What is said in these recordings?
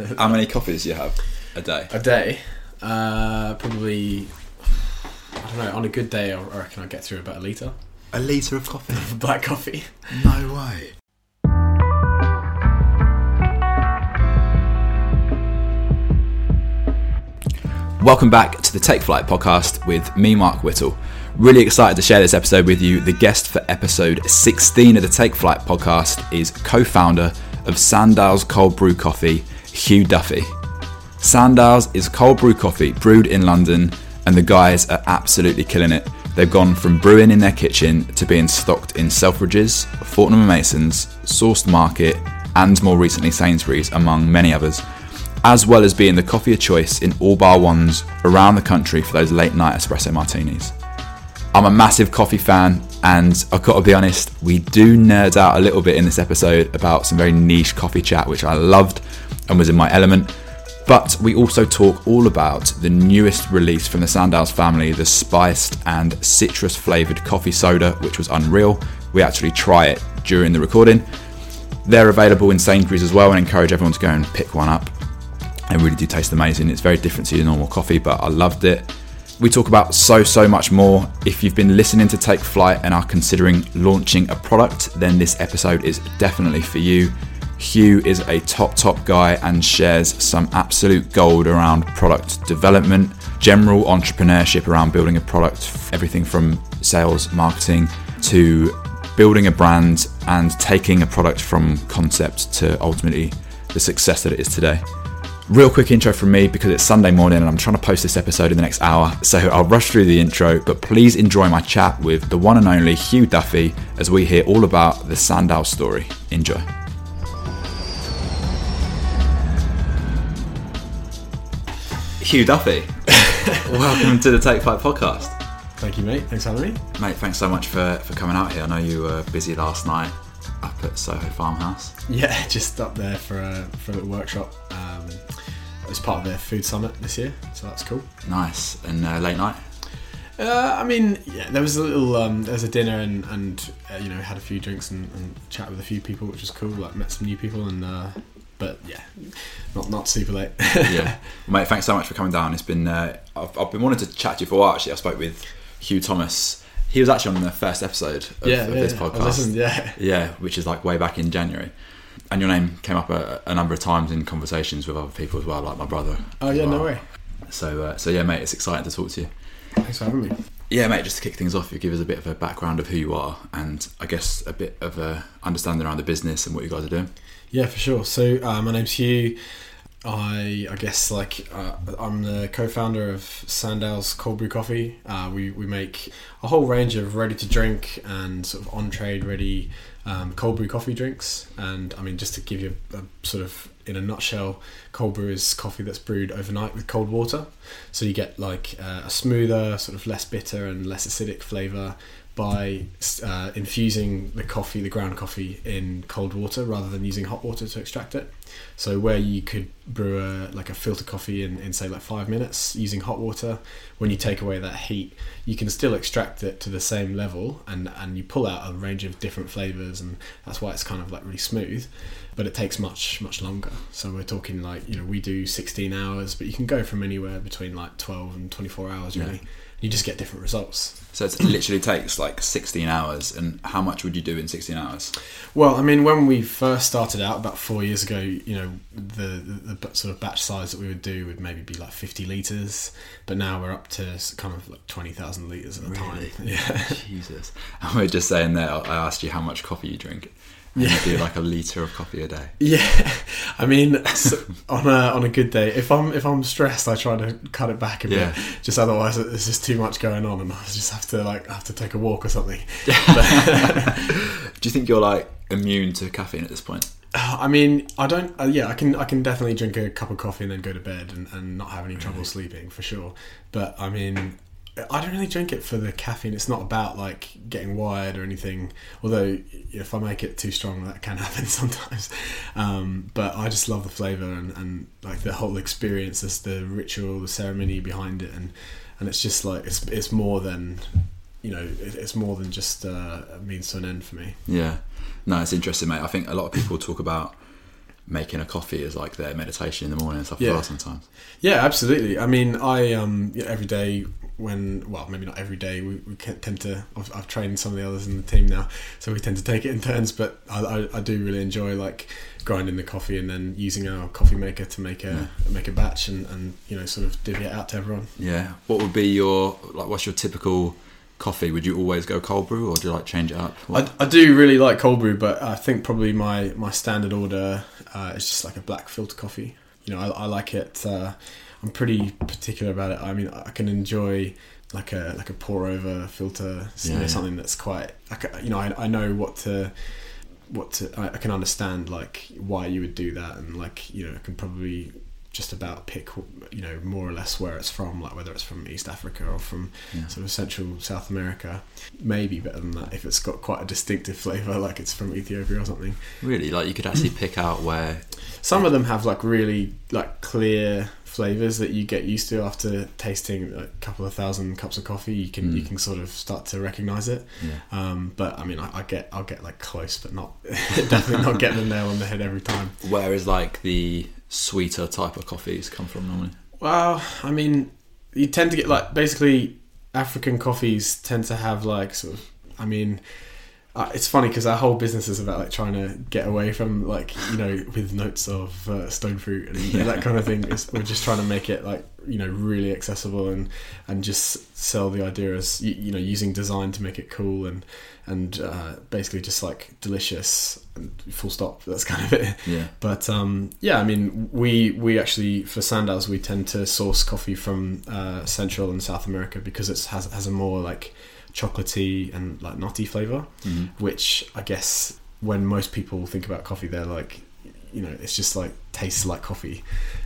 how many coffees do you have a day? A day, uh, probably. I don't know. On a good day, I reckon I get through about a liter A litre of coffee? black coffee. no way. Welcome back to the Take Flight podcast with me, Mark Whittle. Really excited to share this episode with you. The guest for episode 16 of the Take Flight podcast is co founder of Sandows Cold Brew Coffee, Hugh Duffy. Sandows is cold brew coffee brewed in London, and the guys are absolutely killing it. They've gone from brewing in their kitchen to being stocked in Selfridges, Fortnum and Masons, Sourced Market, and more recently Sainsbury's, among many others, as well as being the coffee of choice in all bar ones around the country for those late night espresso martinis. I'm a massive coffee fan, and I've got to be honest, we do nerd out a little bit in this episode about some very niche coffee chat, which I loved and was in my element. But we also talk all about the newest release from the Sandows family, the spiced and citrus flavoured coffee soda, which was unreal. We actually try it during the recording. They're available in Sainsbury's as well, and encourage everyone to go and pick one up. They really do taste amazing. It's very different to your normal coffee, but I loved it. We talk about so, so much more. If you've been listening to Take Flight and are considering launching a product, then this episode is definitely for you. Hugh is a top, top guy and shares some absolute gold around product development, general entrepreneurship around building a product, everything from sales, marketing to building a brand and taking a product from concept to ultimately the success that it is today. Real quick intro from me because it's Sunday morning and I'm trying to post this episode in the next hour, so I'll rush through the intro, but please enjoy my chat with the one and only Hugh Duffy as we hear all about the Sandow story. Enjoy. Hugh Duffy, welcome to the Take Flight podcast. Thank you, mate. Thanks Henry. Mate, thanks so much for, for coming out here. I know you were busy last night up at Soho Farmhouse. Yeah, just up there for a for a little workshop. Um, as part of their food summit this year, so that's cool. Nice. And uh, late night? Uh, I mean, yeah, there was a little, um, there was a dinner and, and uh, you know, had a few drinks and, and chat with a few people, which was cool. Like met some new people and, uh, but yeah, not not super late. yeah, mate. Thanks so much for coming down. It's been uh, I've, I've been wanting to chat to you for a while. Actually, I spoke with Hugh Thomas. He was actually on the first episode of, yeah, of yeah, this podcast. listened, yeah, Yeah, which is like way back in January. And your name came up a, a number of times in conversations with other people as well, like my brother. Oh yeah, no way. So, uh, so yeah, mate, it's exciting to talk to you. Thanks for having me. Yeah, mate. Just to kick things off, you give us a bit of a background of who you are, and I guess a bit of a understanding around the business and what you guys are doing. Yeah, for sure. So uh, my name's Hugh. I I guess like uh, I'm the co-founder of Sandows Cold Brew Coffee. Uh, we we make a whole range of ready to drink and sort of on trade ready um, cold brew coffee drinks. And I mean, just to give you a, a sort of in a nutshell, cold brew is coffee that's brewed overnight with cold water. So you get like uh, a smoother, sort of less bitter and less acidic flavour by uh, infusing the coffee, the ground coffee, in cold water rather than using hot water to extract it. So where you could brew a like a filter coffee in, in say like five minutes using hot water, when you take away that heat, you can still extract it to the same level and, and you pull out a range of different flavours and that's why it's kind of like really smooth. But it takes much, much longer. So we're talking like, you know, we do sixteen hours, but you can go from anywhere between like twelve and twenty four hours Yeah. Really. You just get different results. So it literally takes like 16 hours. And how much would you do in 16 hours? Well, I mean, when we first started out about four years ago, you know, the, the, the sort of batch size that we would do would maybe be like 50 litres, but now we're up to kind of like 20,000 litres at a time. Yeah. Jesus. And we are just saying there, I asked you how much coffee you drink. Yeah. do like a litre of coffee a day. Yeah, I mean, so on a on a good day, if I'm if I'm stressed, I try to cut it back a Yeah. bit. Just otherwise, there's just too much going on, and I just have to like have to take a walk or something. Do you think you're like immune to caffeine at this point? I mean, I don't. Uh, yeah, I can. I can definitely drink a cup of coffee and then go to bed and, and not have any trouble sleeping for sure. But I mean, I don't really drink it for the caffeine. It's not about like getting wired or anything. Although if I make it too strong, that can happen sometimes. Um, but I just love the flavor and, and like the whole experience. There's the ritual, the ceremony behind it, and and it's just like it's it's more than you know it's more than just uh, a means to an end for me. Yeah. No, it's interesting, mate. I think a lot of people talk about making a coffee is like their meditation in the morning and stuff Yeah. as well sometimes. Yeah, absolutely. I mean, I um every day when well maybe not every day we, we tend to I've, I've trained some of the others in the team now, so we tend to take it in turns. But I, I, I do really enjoy like grinding the coffee and then using our coffee maker to make a make a batch and, and you know sort of divvy it out to everyone. Yeah. What would be your like? What's your typical coffee? Would you always go cold brew or do you like change it up? I, I do really like cold brew, but I think probably my, my standard order uh, is just like a black filter coffee. You know, I, I like it. Uh, I'm pretty particular about it. I mean, I can enjoy like a like a pour over filter, Yeah, know, yeah. something that's quite. I you know, I, I know what to what to. I, I can understand like why you would do that, and like you know, I can probably just about pick you know more or less where it's from, like whether it's from East Africa or from Yeah. sort of Central South America. Maybe better than that if it's got quite a distinctive flavour, like it's from Ethiopia or something. Really, like you could actually pick out where. Some of them have like really like clear flavors that you get used to after tasting a couple of thousand cups of coffee. You can you Mm. can sort of start to recognize it. Yeah. Um, but I mean, I, I get I'll get like close, but not definitely not get the nail on the head every time. whereas like the sweeter type of coffees come from normally? Well, I mean, you tend to get like basically African coffees tend to have like sort of. I mean, uh, it's funny because our whole business is about like trying to get away from like you know with notes of uh, stone fruit and Yeah. that kind of thing. It's, we're just trying to make it like you know really accessible and and just sell the idea as you, you know using design to make it cool and and uh, basically just like delicious and full stop. That's kind of it. Yeah. But um, yeah, I mean, we we actually for Sandows we tend to source coffee from uh, Central and South America because it has has a more like chocolatey and like nutty flavor, Mhm. which I guess when most people think about coffee, they're like, you know, it's just like tastes like coffee,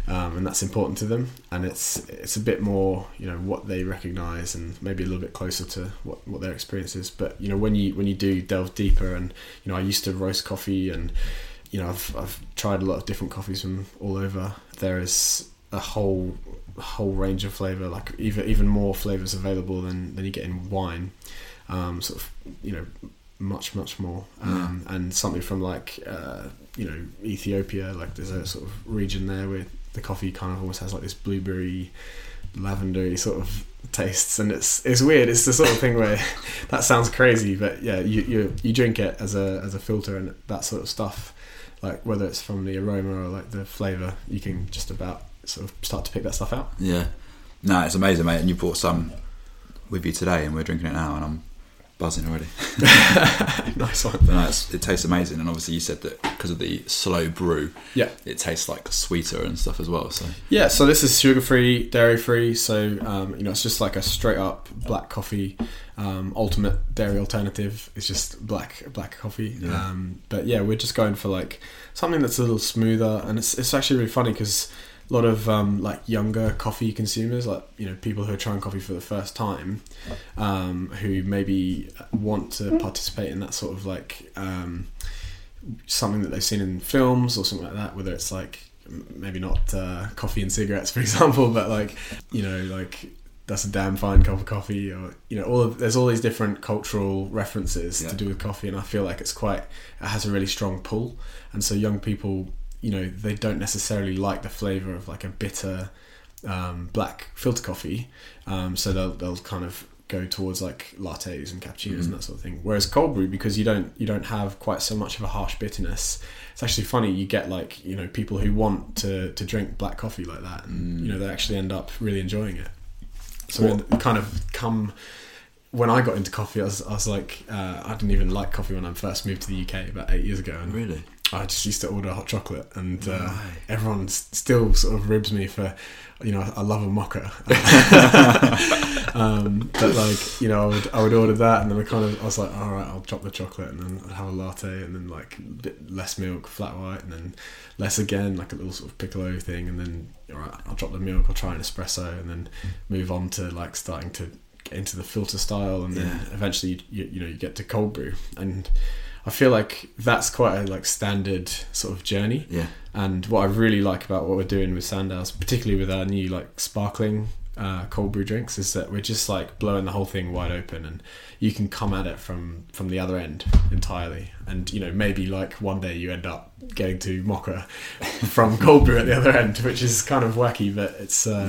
um, and that's important to them. And it's it's a bit more, you know, what they recognise and maybe a little bit closer to what, what their experience is. But you know, when you when you do delve deeper, and you know, I used to roast coffee, and you know, I've I've tried a lot of different coffees from all over. There is a whole whole range of flavour, like even even more flavours available than than you get in wine. Um, sort of, you know, much much more, um, and something from like uh, you know Ethiopia. Like there's a sort of region there where the coffee kind of almost has like this blueberry, lavendery sort of tastes, and it's it's weird. It's the sort of thing where that sounds crazy, but yeah, you you you drink it as a as a filter and that sort of stuff. Like whether it's from the aroma or like the flavour, you can just about sort of start to pick that stuff out. Yeah. No, it's amazing, mate. And you brought some with you today, and we're drinking it now, and I'm buzzing already. nice one. No, it's, it tastes amazing, and obviously you said that because of the slow brew, Yeah. it tastes like sweeter and stuff as well. So Yeah, so this is sugar free, dairy free. So um, you know, it's just like a straight up black coffee. Um, ultimate dairy alternative is just black black coffee. Yeah. Um, but yeah, we're just going for like something that's a little smoother, and it's it's actually really funny because a lot of um, like younger coffee consumers, like you know people who are trying coffee for the first time, um, who maybe want to participate in that sort of like um, something that they've seen in films or something like that, whether it's like maybe not uh, coffee and cigarettes, for example, but like you know, like that's a damn fine cup of coffee, or you know, all of there's all these different cultural references Yeah. to do with coffee, and I feel like it's quite it has a really strong pull, and so young people, you know, they don't necessarily like the flavor of like a bitter um, black filter coffee, um, so they'll they'll kind of go towards like lattes and cappuccinos Mhm. and that sort of thing. Whereas cold brew, because you don't you don't have quite so much of a harsh bitterness, it's actually funny. You get like you know people who want to to drink black coffee like that, and Mm. you know they actually end up really enjoying it. So it kind of come when I got into coffee, I was, I was like, uh, I didn't even like coffee when I first moved to the UK about eight years ago, and really, I just used to order hot chocolate, and uh, Right. everyone still sort of ribs me for, you know, I love a mocha. um, but like, you know, I would I would order that, and then I kind of I was like, all right, I'll drop the chocolate, and then I'd have a latte, and then like less milk, flat white, and then less again, like a little sort of piccolo thing, and then all right, I'll drop the milk, I'll try an espresso, and then move on to like starting to get into the filter style, and then Yeah. eventually you, you know you get to cold brew, and I feel like that's quite a like standard sort of journey. yeah, And what I really like about what we're doing with Sandows, particularly with our new like sparkling uh, cold brew drinks is that we're just like blowing the whole thing wide open, and you can come at it from from the other end entirely. And you know, maybe like one day you end up getting to mocha from cold brew at the other end, which is kind of wacky, but it's uh,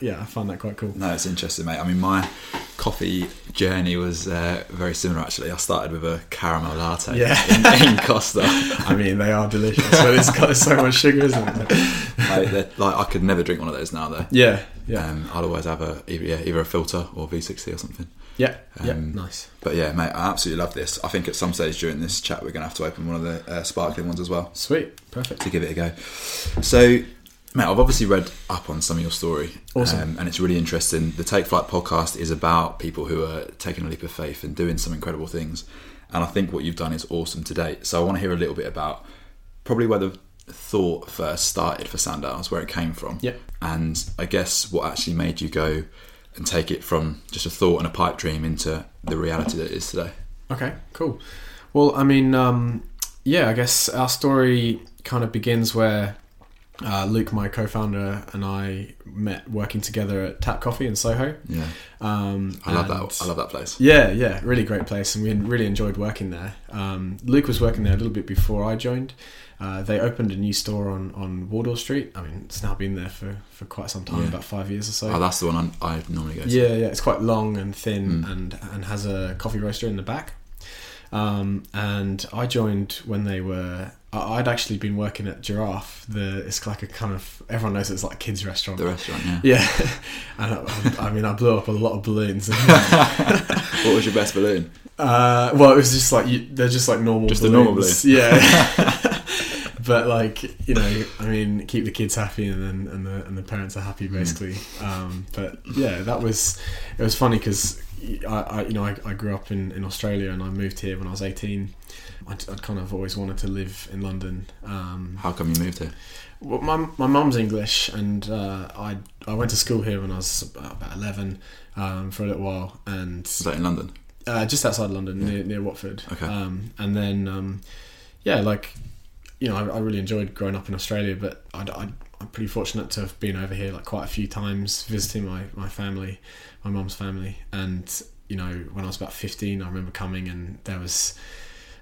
Yeah. yeah, I find that quite cool. No, it's interesting, mate. I mean, my coffee journey was uh, very similar, actually. I started with a caramel latte Yeah. in, in Costa. I mean, they are delicious, but it's got so much sugar, isn't it? They're- like, I could never drink one of those now, though. Yeah, yeah, Um, I'd always have a either, yeah, either a filter or V60 or something. yeah, yeah. um, Nice. But yeah, mate, I absolutely love this. I think at some stage during this chat, we're going to have to open one of the uh, sparkling ones as well Sweet, perfect. to give it a go. So, mate, I've obviously read up on some of your story, Awesome. um, and it's really interesting. The Take Flight podcast is about people who are taking a leap of faith and doing some incredible things, and I think what you've done is awesome to date. So, I want to hear a little bit about probably where the thought first started for Sandows, where it came from, Yeah. And I guess what actually made you go and take it from just a thought and a pipe dream into the reality that it is today. Okay, cool. Well, I mean, um, yeah, I guess our story kind of begins where uh, Luke, my co-founder, and I met working together at Tap Coffee in Soho. Yeah, Um, I love that. I love that place. Yeah, yeah, really great place, and we really enjoyed working there. Um, Luke was working there a little bit before I joined. Uh, they opened a new store on, on Wardour Street. I mean, it's now been there for, for quite some time, Yeah. about five years or so. Oh, that's the one I, I normally go to. Yeah, yeah, it's quite long and thin Mm. and and has a coffee roaster in the back. Um, and I joined when they were. I'd actually been working at Giraffe. The it's like a kind of everyone knows it's like a kids restaurant. The restaurant, yeah. yeah, and I, I mean I blew up a lot of balloons. What was your best balloon? uh, well, it was just like you, they're just like normal. Just a balloons. normal yeah. but like you know, I mean, keep the kids happy and then and the and the parents are happy Mm. basically. Um, but yeah, that was it was funny because I, I you know I, I grew up in, in Australia and I moved here when I was eighteen. I'd, I'd kind of always wanted to live in London. Um, How come you moved here? well, my my mum's English, and uh, I I went to school here when I was about, about eleven um, for a little while, and Was that in London? uh, just outside London, Yeah. near near Watford. Okay. Um, and then um, yeah, like you know, I, I really enjoyed growing up in Australia, but I, I'm pretty fortunate to have been over here like quite a few times visiting my my family, my mum's family, and you know, when I was about fifteen, I remember coming and there was.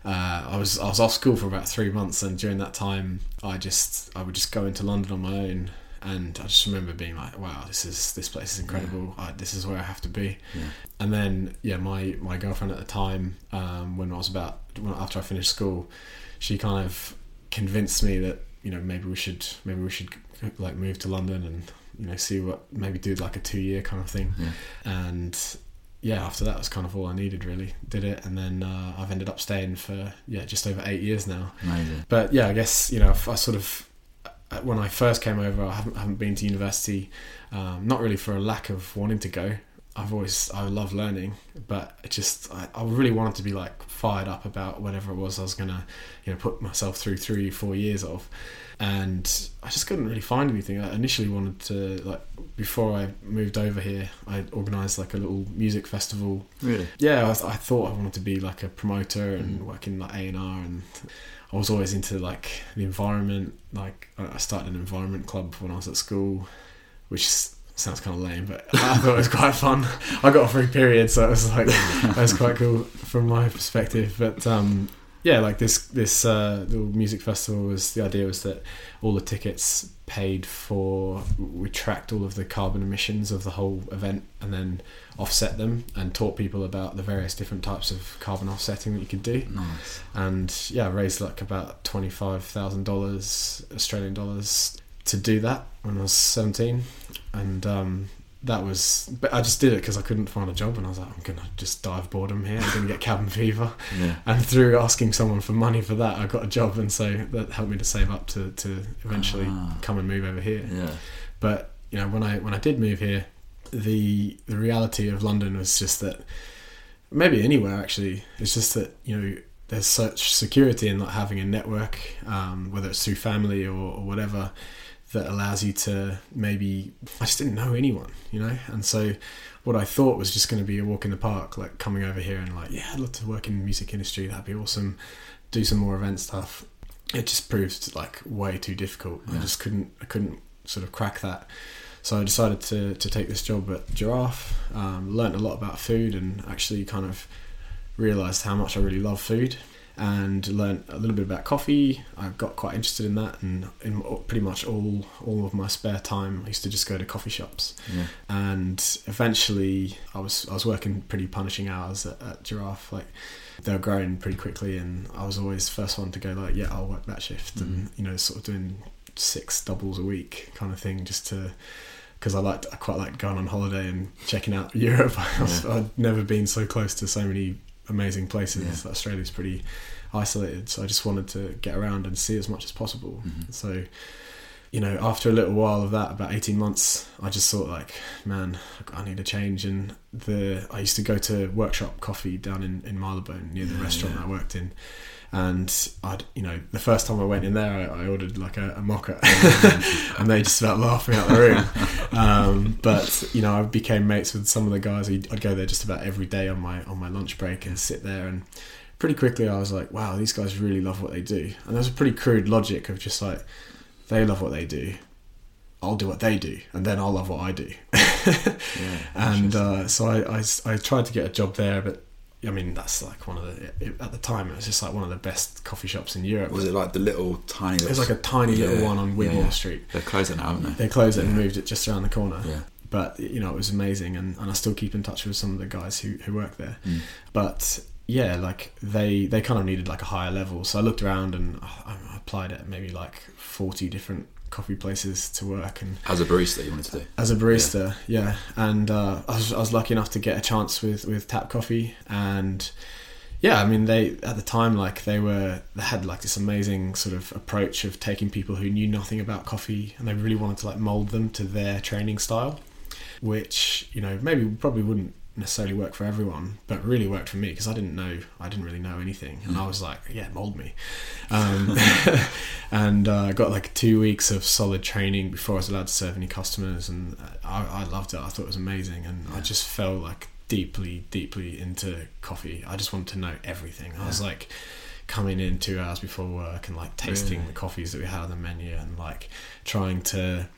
Uh, I was I was off school for about three months, and during that time, I just I would just go into London on my own, and I just remember being like, "Wow, this is this place is incredible. I, this is where I have to be." Yeah. And then yeah, my my girlfriend at the time, um, when I was about when, after I finished school, she kind of convinced me that you know maybe we should maybe we should like move to London and you know see what maybe do like a two year kind of thing. Yeah. And yeah, after that was kind of all I needed really. Did it, and then uh, I've ended up staying for yeah just over eight years now. Amazing. But yeah, I guess you know I sort of uh, when I first came over, I haven't, haven't been to university, um, not really for a lack of wanting to go. I've always I love learning, but it just I, I really wanted to be like fired up about whatever it was I was gonna you know put myself through three four years of, and I just couldn't really find anything. I initially wanted to like before I moved over here, I organised like a little music festival Really? yeah, I, was- I thought I wanted to be like a promoter and mm. work in like A and R, and I was always into like the environment. Like I started an environment club when I was at school, which sounds kind of lame, but I thought it was quite fun. I got a free period, so it was like that was quite cool from my perspective. But um, yeah, like this this uh, little music festival was the idea was that all the tickets paid for we tracked all of the carbon emissions of the whole event and then offset them and taught people about the various different types of carbon offsetting that you could do Nice. and yeah raised like about $25,000 Australian dollars to do that when I was 17 and um, that was but I just did it because I couldn't find a job and I was like I'm gonna just dive boredom here I'm gonna get cabin fever Yeah. and through asking someone for money for that I got a job and so that helped me to save up to, to eventually Ah. come and move over here Yeah. but you know when I when I did move here the the reality of London was just that maybe anywhere actually it's just that you know there's such security in not having a network um, whether it's through family or, or whatever that allows you to maybe I just didn't know anyone you know? And so what I thought was just going to be a walk in the park like coming over here and like yeah I'd love to work in the music industry that'd be awesome. Do some more event stuff. It just proved like way too difficult. I just couldn't I couldn't sort of crack that. So I decided to, to take this job at Giraffe. Um, learned a lot about food and actually kind of realised how much I really love food and learned a little bit about coffee. I got quite interested in that, and in pretty much all all of my spare time, I used to just go to coffee shops. Yeah. And eventually, I was I was working pretty punishing hours at, at Giraffe. Like they were growing pretty quickly, and I was always first one to go. Like, yeah, I'll work that shift, and mm-hmm. you know, sort of doing six doubles a week kind of thing, just to because I liked I quite liked going on holiday and checking out Europe. Yeah. I'd never been so close to so many amazing places. Yeah. Australia's pretty isolated, so I just wanted to get around and see as much as possible. Mhm. So, you know, after a little while of that, about eighteen months, I just thought like, man, I need a change. And the I used to go to Workshop Coffee down in in Marylebone near the Yeah, restaurant yeah. I worked in. And I'd, you know, the first time I went in there, I, I ordered like a, a mocha, and they just about laughing me out the room. Um, but you know, I became mates with some of the guys. I'd I'd go there just about every day on my on my lunch break and sit there. And pretty quickly, I was like, wow, these guys really love what they do. And there's a pretty crude logic of just like, they love what they do. I'll do what they do, and then I'll love what I do. Yeah. and uh, so I, I, I tried to get a job there, but I mean that's like one of the it, at the time it was just like one of the best coffee shops in Europe. was it like the little tiny? It was like a tiny little one on Wigmore yeah, yeah. Street. They're closing now, haven't they? They closed it and moved it just around the corner. Yeah. But you know it was amazing, and, and I still keep in touch with some of the guys who, who work there. Mm. But yeah, like they they kind of needed like a higher level. So I looked around and I, I applied at maybe like forty different coffee places to work and As a barista, you wanted to do. as a barista, yeah. And uh, I, was, I was lucky enough to get a chance with, with Tap Coffee, and yeah, I mean they at the time like they were they had like this amazing sort of approach of taking people who knew nothing about coffee, and they really wanted to like mold them to their training style, which you know maybe probably wouldn't necessarily work for everyone, but really worked for me because I didn't know I didn't really know anything, and I was like, yeah, mold me. Um, and uh, I got like two weeks of solid training before I was allowed to serve any customers, and I, I loved it. I thought it was amazing, and I just fell like deeply, deeply into coffee. I just wanted to know everything. I was like coming in two hours before work and like tasting Really? the coffees that we had on the menu, and like trying to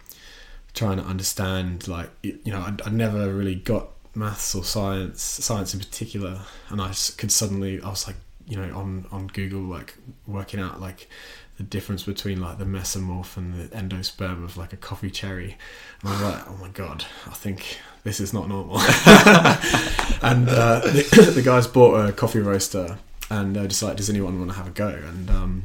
trying to understand like you know I, I never really got maths or science science in particular and I could suddenly I was like you know on on Google like working out like the difference between like the mesocarp and the endosperm of like a coffee cherry. And I was like oh my god I think this is not normal. And uh, the, the guys bought a coffee roaster and they're just like does anyone want to have a go? And um,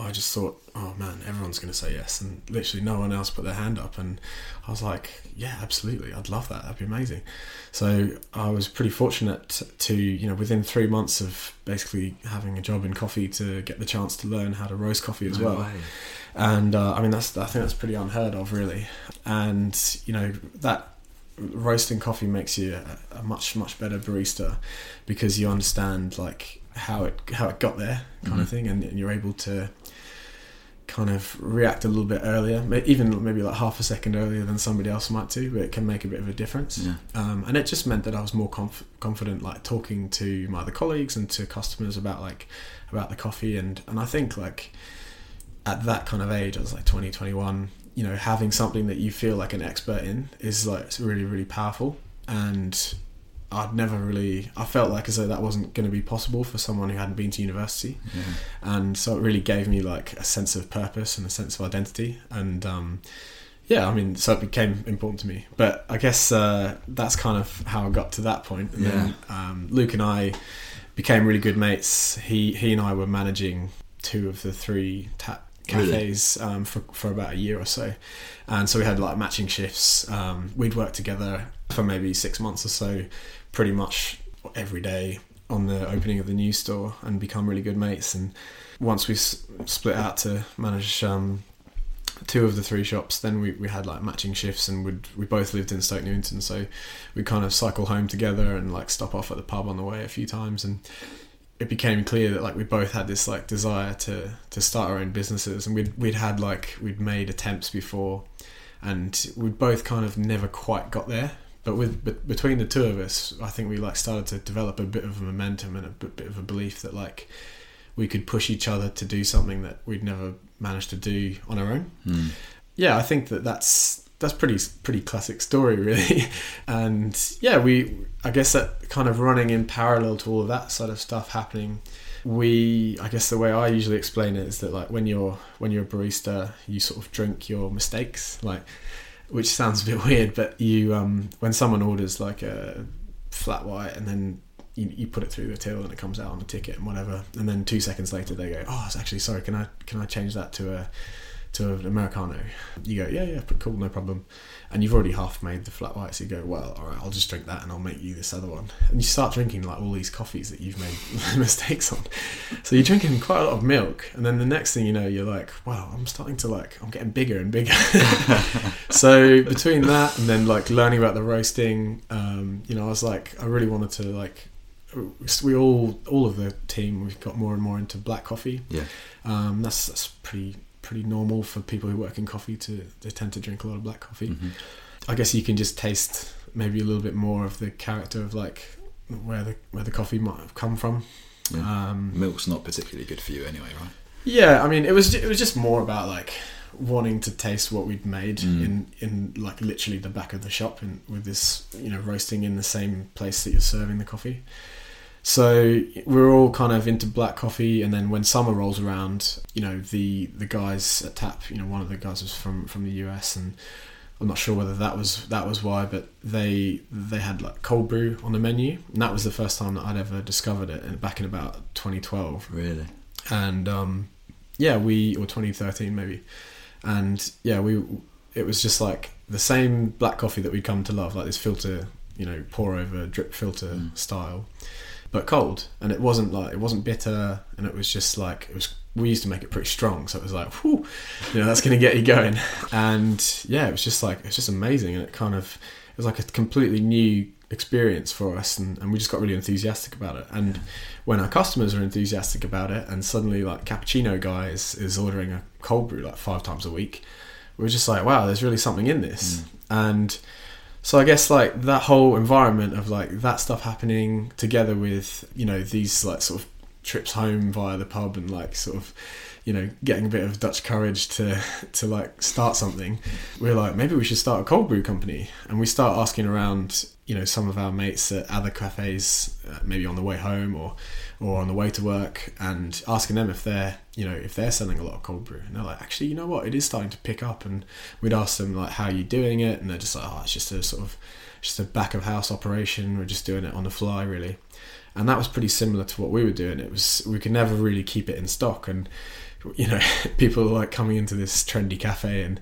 I just thought, oh man, everyone's going to say yes, and literally no one else put their hand up, and I was like, yeah, absolutely, I'd love that, that'd be amazing. So I was pretty fortunate to, you know, within three months of basically having a job in coffee, to get the chance to learn how to roast coffee as No well way. and uh, I mean that's I think that's pretty unheard of really, and you know that roasting coffee makes you a, a much much better barista because you understand like how it how it got there kind of Mhm. thing, and, and you're able to kind of react a little bit earlier, even maybe like half a second earlier than somebody else might do, but it can make a bit of a difference. Yeah. Um, and it just meant that I was more conf- confident, like talking to my other colleagues and to customers about like about the coffee, and and I think like at that kind of age, I was like 20, 21, you know, having something that you feel like an expert in is like really, really powerful. And I'd never really, I felt like as though that wasn't going to be possible for someone who hadn't been to university. Yeah. And so it really gave me like a sense of purpose and a sense of identity. And um, yeah, I mean, so it became important to me. But I guess uh, that's kind of how I got to that point. And then um, Luke and I became really good mates. He he and I were managing two of the three tap Really? cafes um, for for about a year or so, and so we had like matching shifts. Um, we'd work together for maybe six months or so, pretty much every day on the opening of the new store, and become really good mates. And once we s- split out to manage um, two of the three shops, then we, we had like matching shifts, and we'd, we both lived in Stoke Newington, so we kind of cycle home together and like stop off at the pub on the way a few times, and it became clear that like we both had this like desire to to start our own businesses, and we'd we'd had like we'd made attempts before, and we both kind of never quite got there. But with but between the two of us, I think we like started to develop a bit of a momentum and a bit, bit of a belief that like we could push each other to do something that we'd never managed to do on our own. Mm. yeah, I think that that's that's pretty pretty classic story really. And yeah we i guess that kind of running in parallel to all of that sort of stuff happening we i guess the way i usually explain it is that like when you're when you're a barista you sort of drink your mistakes. Like which sounds a bit weird but you um when someone orders like a flat white and then you, you put it through the till and it comes out on the ticket and whatever and then two seconds later they go oh it's actually sorry can i can i change that to a to an americano. You go yeah yeah cool no problem. And you've already half made the flat white so you go well all right i'll just drink that and i'll make you this other one. And you start drinking like all these coffees that you've made mistakes on. So you're drinking quite a lot of milk and then the next thing you know you're like wow i'm starting to like i'm getting bigger and bigger. So between that and then like learning about the roasting um, you know i was like i really wanted to like we all all of the team we've got more and more into black coffee. Yeah. um, that's that's pretty pretty normal for people who work in coffee to they tend to drink a lot of black coffee Mhm. I guess you can just taste maybe a little bit more of the character of like where the where the coffee might have come from. Yeah. Um, Milk's not particularly good for you anyway, right? yeah, I mean, it was it was just more about like wanting to taste what we'd made Mm. in in like literally the back of the shop and with this you know roasting in the same place that you're serving the coffee. So we're all kind of into black coffee, and then when summer rolls around, you know the the guys at Tap, you know one of the guys was from from the US, and I'm not sure whether that was that was why, but they they had like cold brew on the menu, and that was the first time that I'd ever discovered it, and back in about 2012 Really? and um, yeah, we or 2013 maybe, and yeah, we it was just like the same black coffee that we'd come to love, like this filter, you know, pour over drip filter Mm. style, but cold, and it wasn't like it wasn't bitter, and it was just like it was. We used to make it pretty strong, so it was like, whew, you know, that's going to get you going, and yeah, it was just like it's just amazing, and it kind of it was like a completely new experience for us, and, and we just got really enthusiastic about it, and when our customers are enthusiastic about it and suddenly like cappuccino guy is, is ordering a cold brew like five times a week we're just like wow there's really something in this. Mm. And so i guess like that whole environment of like that stuff happening together with you know these like sort of trips home via the pub and like sort of you know getting a bit of dutch courage to to like start something we're like maybe we should start a cold brew company. And we start asking around you know some of our mates at other cafes uh, maybe on the way home or or on the way to work and asking them if they're you know if they're selling a lot of cold brew and they're like actually you know what? It is starting to pick up. And we'd ask them like how are you doing it? And they're just like oh it's just a sort of just a back of house operation. We're just doing it on the fly really. And that was pretty similar to what we were doing. It was we could never really keep it in stock. And you know people are like coming into this trendy cafe and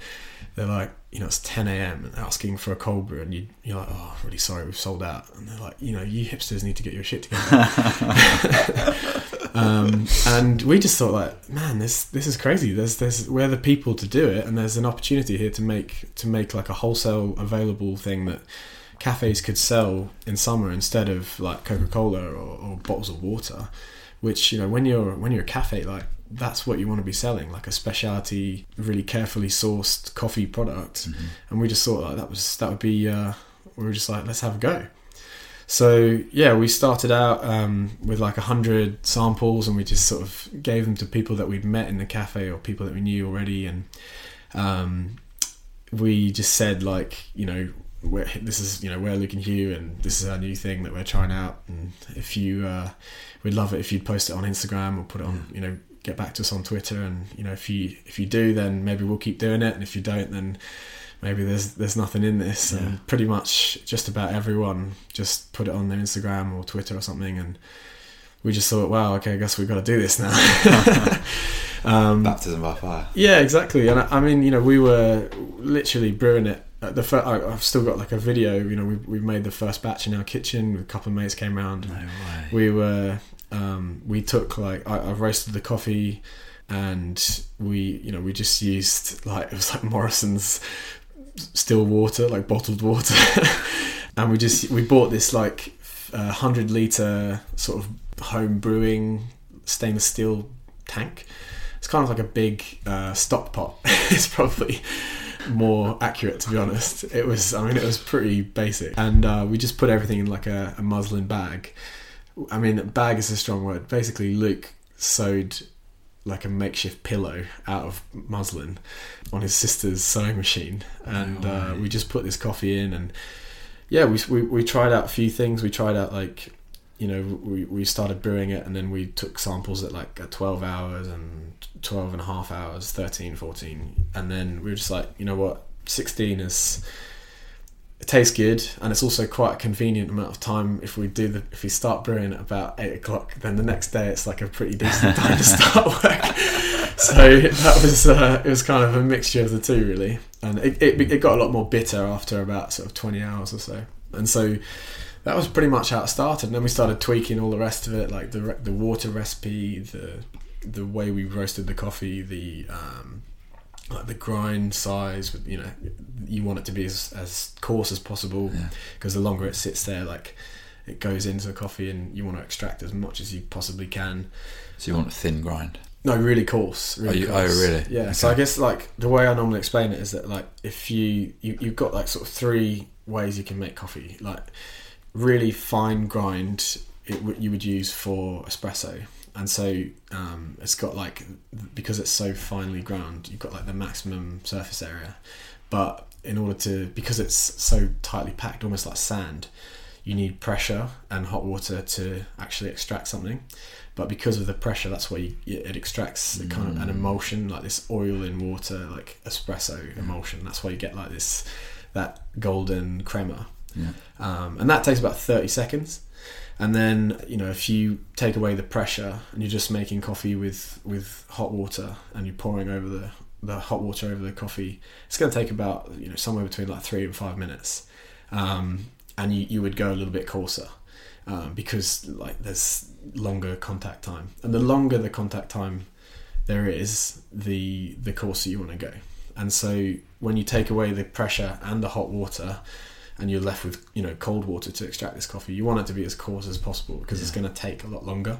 they're like you know it's 10 a.m and asking for a cold brew and you, you're like oh really sorry we've sold out. And they're like you know you hipsters need to get your shit together um, and we just thought like man this this is crazy. There's there's we're the people to do it and there's an opportunity here to make to make like a wholesale available thing that cafes could sell in summer instead of like coca-cola or, or bottles of water which you know when you're when you're a cafe like that's what you want to be selling like a specialty really carefully sourced coffee product. Mm-hmm. and we just thought like that was that would be uh, we were just like let's have a go so yeah we started out um, with like a hundred samples and we just sort of gave them to people that we'd met in the cafe or people that we knew already. And um, we just said like you know this is you know we're Luke and Hugh and this is our new thing that we're trying out. And if you uh, we'd love it if you'd post it on Instagram or put it on you know get back to us on Twitter. And you know if you if you do then maybe we'll keep doing it. And if you don't then maybe there's there's nothing in this Yeah. and pretty much just about everyone just put it on their Instagram or Twitter or something and we just thought wow okay I guess we've got to do this now um, Baptism by fire. yeah, exactly. And I, I mean, you know, we were literally brewing it. At the fir- I, I've still got like a video. You know, we we made the first batch in our kitchen. A couple of mates came round. No way. We were um, we took like I, I roasted the coffee, and we you know we just used like it was like Morrison's still water, like bottled water, and we just we bought this like uh, hundred liter sort of home brewing stainless steel tank. It's kind of like a big uh, stock pot. it's probably more accurate to be honest. It was, I mean, it was pretty basic, and uh, we just put everything in like a, a muslin bag. I mean, bag is a strong word. Basically, Luke sewed like a makeshift pillow out of muslin on his sister's sewing machine, and No uh, we just put this coffee in, and yeah, we, we we tried out a few things. We tried out like you know we, we started brewing it and then we took samples at like at 12 hours and 12 and a half hours 13 14 and then we were just like you know what? 16 is it tastes good and it's also quite a convenient amount of time if we do the if we start brewing at about 8 o'clock then the next day it's like a pretty decent time to start work. So that was uh, it was kind of a mixture of the two really. And it, it, it got a lot more bitter after about sort of 20 hours or so. And so that was pretty much how it started. And then we started tweaking all the rest of it, like the the water recipe, the the way we roasted the coffee, the um, like the grind size. You know, you want it to be as, as coarse as possible Yeah. because the longer it sits there, like it goes into the coffee, and you want to extract as much as you possibly can. So you want a thin grind. No, really coarse. Really Oh, you- oh, really? Yeah. So I guess like the way I normally explain it is that like if you, you you've got like sort of three ways you can make coffee. Like really fine grind, it you would use for espresso, and so um, it's got like because it's so finely ground, you've got like the maximum surface area, but in order to because it's so tightly packed, almost like sand, you need pressure and hot water to actually extract something. But because of the pressure, that's where you, it extracts a kind of an emulsion, like this oil in water, like espresso emulsion. That's why you get like this that golden crema Yeah. um, and that takes about 30 seconds and then you know if you take away the pressure and you're just making coffee with with hot water and you're pouring over the the hot water over the coffee it's going to take about you know somewhere between like three and five minutes. Um, and you, you would go a little bit coarser um, because like there's longer contact time. And the longer the contact time there is the the coarser you want to go. And so when you take away the pressure and the hot water and you're left with you know cold water to extract this coffee you want it to be as coarse as possible because it's going to take a lot longer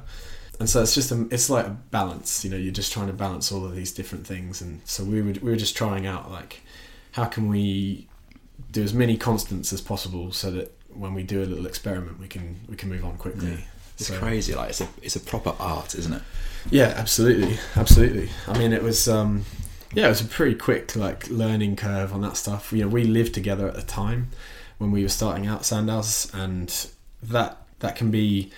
and so it's just a, it's like a balance you know you're just trying to balance all of these different things and so we would we were just trying out like how can we do as many constants as possible so that when we do a little experiment we can we can move on quickly Yeah. It's So- crazy. Like it's a it's a proper art, isn't it? yeah, absolutely, absolutely. I mean, it was um, yeah, it was a pretty quick like learning curve on that stuff. You know, we lived together at the time when we were starting out Sandows, and that that can be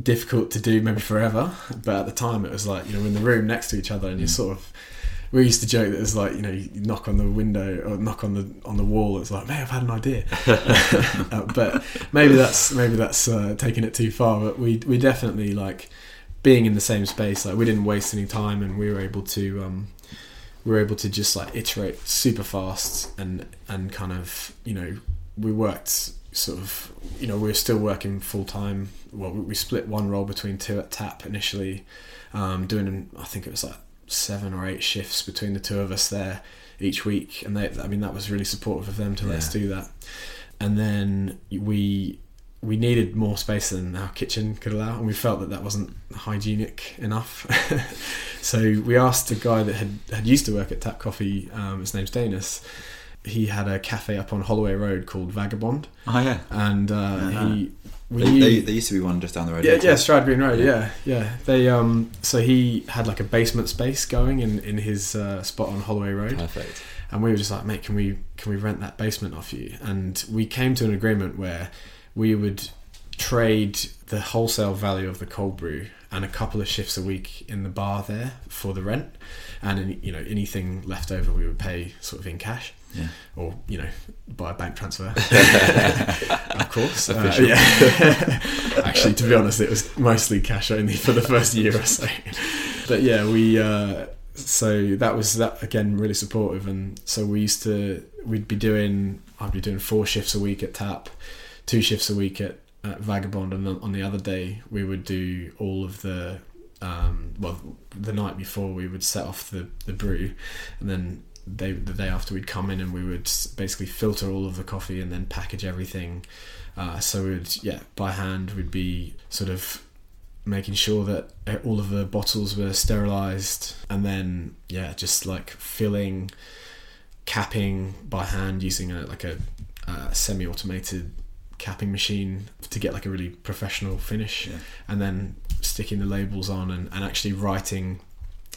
difficult to do maybe forever. But at the time, it was like you know, we're in the room next to each other, and you Mm. sort of. We used to joke that it's like you know you knock on the window or knock on the on the wall. It's like, man, I've had an idea. Uh, but maybe that's maybe that's uh, taking it too far. But we we definitely like being in the same space. Like we didn't waste any time, and we were able to um, we were able to just like iterate super fast and and kind of you know we worked sort of you know we were still working full time. Well, we, we split one role between two at Tap initially, um, doing I think it was like seven or eight shifts between the two of us there each week, and they I mean that was really supportive of them to let us do that. And then we we needed more space than our kitchen could allow, and we felt that that wasn't hygienic enough. so we asked a guy that had, had used to work at Tap Coffee. Um, his name's Danis. He had a cafe up on Holloway Road called Vagabond, Oh yeah. and uh, Yeah. he They, knew- they, there used to be one just down the road. yeah, yeah? Stroud Green Road. Yeah, yeah. They um, so he had like a basement space going in in his uh, spot on Holloway Road, Perfect. and we were just like, mate, can we can we rent that basement off you? And we came to an agreement where we would trade the wholesale value of the cold brew and a couple of shifts a week in the bar there for the rent, and you know anything left over we would pay sort of in cash Yeah. or you know by a bank transfer. Of course. Uh, yeah. Actually to be honest it was mostly cash only for the first year or so. But yeah we uh, so that was that again really supportive. And so we used to we'd be doing I'd be doing four shifts a week at tap two shifts a week at, at vagabond. And then on the other day we would do all of the um, well the night before we would set off the, the brew. And then they, the day after we'd come in and we would basically filter all of the coffee and then package everything uh, so we'd yeah by hand we'd be sort of making sure that all of the bottles were sterilized and then yeah just like filling capping by hand using a like a, uh semi-automated capping machine to get like a really professional finish Yeah. and then sticking the labels on and, and actually writing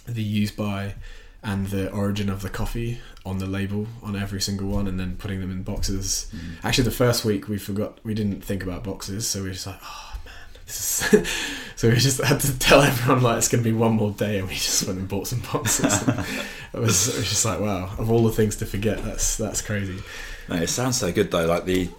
the use by and the origin of the coffee on the label on every single one and then putting them in boxes. Mm. Actually, the first week we forgot, we didn't think about boxes, so we were just like, oh man, this is. so we just had to tell everyone, like, it's going to be one more day, and we just went and bought some boxes. it, was, it was just like, wow, of all the things to forget, that's that's crazy. No, it sounds so good though. Like the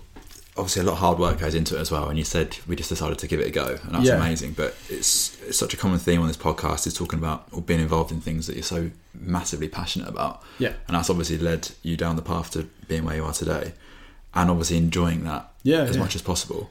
obviously a lot of hard work goes into it as well. And you said we just decided to give it a go, and that's Yeah. amazing. But it's, it's such a common theme on this podcast is talking about or being involved in things that you're so massively passionate about. Yeah. and that's obviously led you down the path to being where you are today, and obviously enjoying that Yeah, as yeah. much as possible.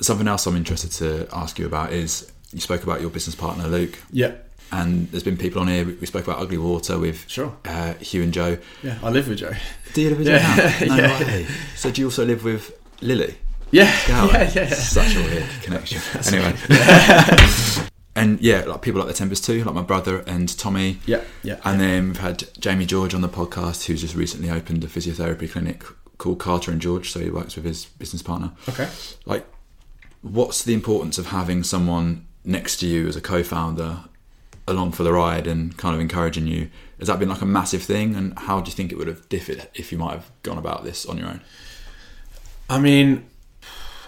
Something else I'm interested to ask you about is you spoke about your business partner Luke, Yeah, and there's been people on here. We spoke about Ugly Water with sure. uh, Hugh and Joe. Yeah, I live with Joe. Do you live with Yeah. Joe now? No Yeah. way. So do you also live with Lily? Yeah, yeah, yeah. yeah. Such a weird connection. anyway. and yeah, like people like the Tempest too, like my brother and Tommy. Yeah, yeah. And then we've had Jamie George on the podcast, who's just recently opened a physiotherapy clinic called Carter and George. So he works with his business partner. okay. Like, what's the importance of having someone next to you as a co-founder, along for the ride, and kind of encouraging you? Has that been like a massive thing? And how do you think it would have differed if you might have gone about this on your own? I mean,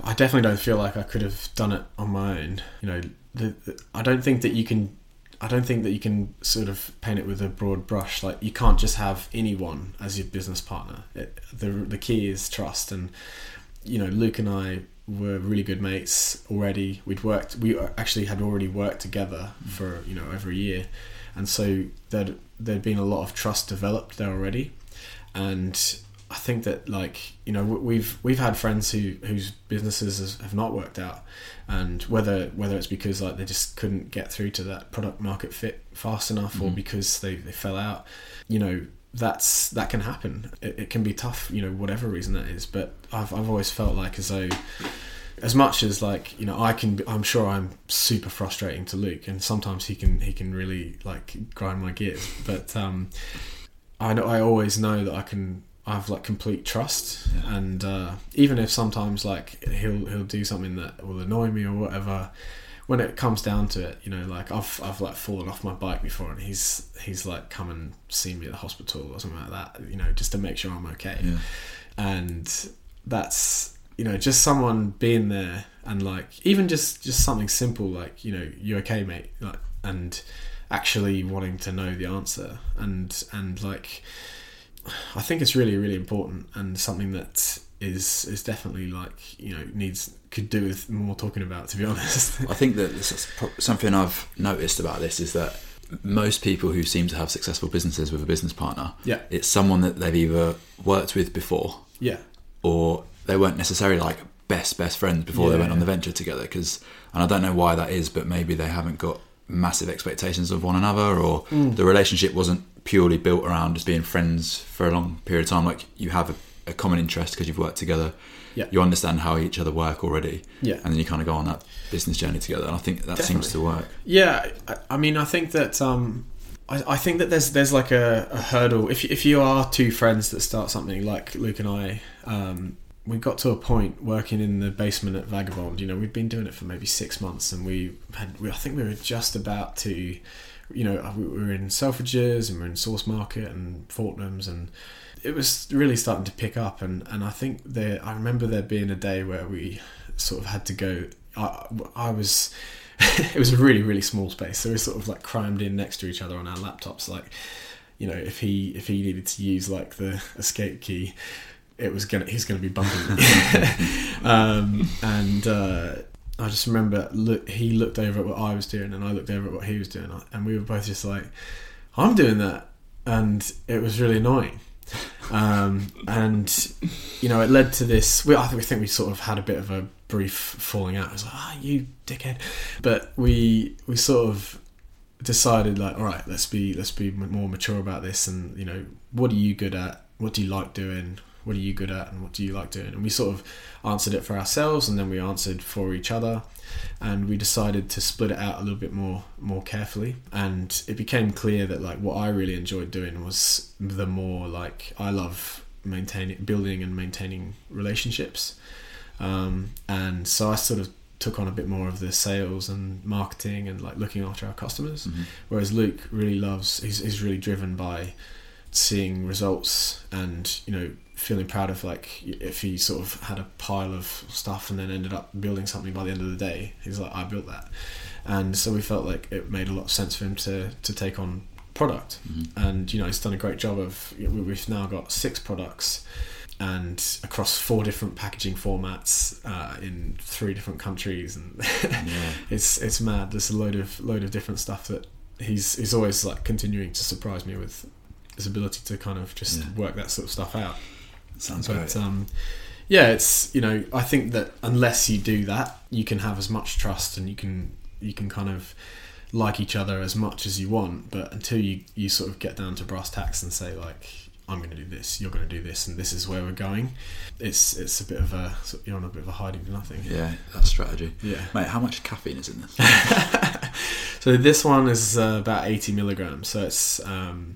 I definitely don't feel like I could have done it on my own. You know, the, the, I don't think that you can. I don't think that you can sort of paint it with a broad brush. Like you can't just have anyone as your business partner. It, the the key is trust, and you know, Luke and I were really good mates already. We'd worked. We actually had already worked together for you know over a year, and so there'd there'd been a lot of trust developed there already, and I think that like you know we've we've had friends who whose businesses has, have not worked out, and whether whether it's because like they just couldn't get through to that product market fit fast enough, or Mhm. because they, they fell out, you know that's that can happen. It, it can be tough, you know, whatever reason that is. But I've I've always felt like as though as much as like you know I can I'm sure I'm super frustrating to Luke and sometimes he can he can really like grind my gears but um I know I always know that I can I have like complete trust Yeah. and uh, even if sometimes like he'll he'll do something that will annoy me or whatever when it comes down to it you know like I've I've like fallen off my bike before and he's he's like come and seen me at the hospital or something like that you know just to make sure I'm okay Yeah. and that's you know just someone being there and like even just just something simple like you know you're okay mate like and actually wanting to know the answer and and like I think it's really really important and something that is is definitely like you know needs could do with more talking about to be honest I think that something I've noticed about this is that most people who seem to have successful businesses with a business partner, yeah it's someone that they've either worked with before yeah or they weren't necessarily like best best friends before they Yeah, went on the venture together. Because and I don't know why that is, but maybe they haven't got massive expectations of one another, or Mm. the relationship wasn't purely built around just being friends for a long period of time. Like you have a, a common interest because you've worked together. Yeah. You understand how each other work already, yeah and then you kind of go on that business journey together. And I think that seems to work. Yeah, I, I mean, I think that um, I, I think that there's there's like a, a hurdle. If you- if you are two friends that start something like Luke and I, um, we got to a point working in the basement at Vagabond. You know, we'd been doing it for maybe six months, and we had. We, I think we were just about to, you know, we we were in Selfridges and we are in Source Market and Fortnum's and. It was really starting to pick up, and, and I think there. I remember there being a day where we sort of had to go. I, I was it was a really really small space so we sort of like crammed in next to each other on our laptops like you know if he if he needed to use like the escape key it was gonna he's gonna be bumping um, and uh, I just remember look he looked over at what I was doing and I looked over at what he was doing and we were both just like I'm doing that. And it was really annoying. Um, and you know it led to this we, I think we think we sort of had a bit of a brief falling out. I was like ah you dickhead. But we we sort of decided like all right let's be let's be more mature about this and you know what are you good at? What do you like doing what are you good at and what do you like doing and we sort of answered it for ourselves and then we answered for each other and we decided to split it out a little bit more more carefully and it became clear that like what I really enjoyed doing was the more like I love maintaining building and maintaining relationships um, and so I sort of took on a bit more of the sales and marketing and like looking after our customers. Mhm. Whereas Luke really loves, he's, he's really driven by seeing results and, you know, feeling proud of like if he sort of had a pile of stuff and then ended up building something by the end of the day, he's like, I built that. And so we felt like it made a lot of sense for him to, to take on product. Mhm. And, you know, he's done a great job of, we- we've now got six products and across four different packaging formats uh, in three different countries and Yeah. it's it's mad. There's a load of load of different stuff that he's he's always like continuing to surprise me with his ability to kind of just Yeah. work that sort of stuff out. Sounds but great. um, yeah, it's you know I think that unless you do that, you can have as much trust and you can you can kind of like each other as much as you want. But until you you sort of get down to brass tacks and say like I'm going to do this, you're going to do this, and this is where we're going. It's it's a bit of a you're on a bit of a hiding to nothing. yeah, that strategy. Yeah. Mate, how much caffeine is in this? so this one is uh, about 80 milligrams. So it's, um,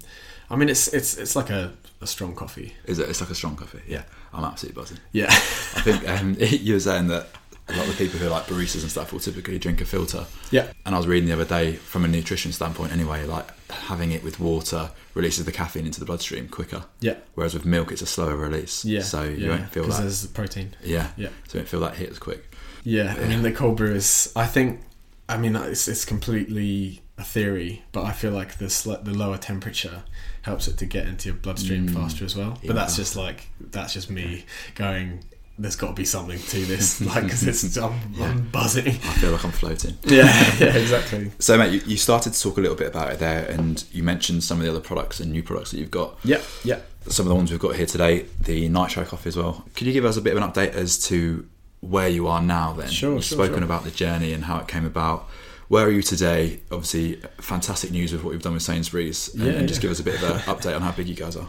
I mean, it's it's it's like a, a strong coffee. Is it? It's like a strong coffee. Yeah. I'm absolutely buzzing. Yeah, I think um, you were saying that a lot of the people who are like baristas and stuff will typically drink a filter. yeah, And I was reading the other day, from a nutrition standpoint anyway, like having it with water releases the caffeine into the bloodstream quicker. yeah, Whereas with milk, it's a slower release. yeah. So you yeah, won't feel because that. there's the protein. Yeah. Yeah. So you won't feel that hit as quick. Yeah, I mean the cold brew is. I think. I mean it's it's completely a theory, but I feel like the sl- the lower temperature helps it to get into your bloodstream Mm. faster as well. Yeah. But that's just like that's just me going. There's got to be something to this, like because it's I'm, I'm buzzing. I feel like I'm floating. Yeah, yeah, exactly. So, mate, you, you started to talk a little bit about it there, and you mentioned some of the other products and new products that you've got. Yeah, yeah. Some of the ones we've got here today, the Nitro Coffee as well. Could you give us a bit of an update as to where you are now then? Sure, You've sure, spoken sure. about the journey and how it came about. Where are you today? Obviously, fantastic news with what you've done with Sainsbury's. And, Yeah, and just yeah. give us a bit of an update on how big you guys are.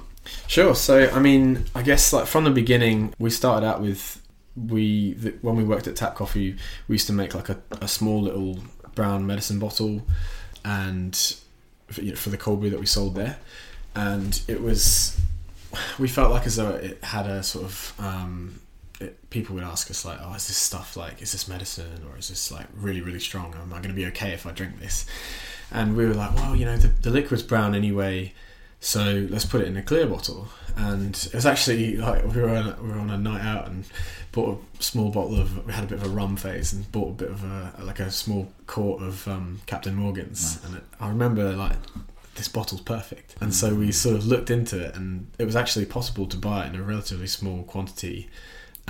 Sure. So, I mean, I guess like from the beginning, we started out with we the, when we worked at Tap Coffee, we used to make like a, a small little brown medicine bottle, and for, you know, for the cold brew that we sold there, and it was we felt like as though it had a sort of um, it, people would ask us like, oh, is this stuff like is this medicine or is this like really really strong? Am I going to be okay if I drink this? And we were like, well, you know, the, the liquid's brown anyway. So let's put it in a clear bottle. And it was actually like we were on a, we were on a night out and bought a small bottle of. We had a bit of a rum phase and bought a bit of a like a small quart of um, Captain Morgan's. Nice. And it, I remember like this bottle's perfect. And so we sort of looked into it, and it was actually possible to buy it in a relatively small quantity.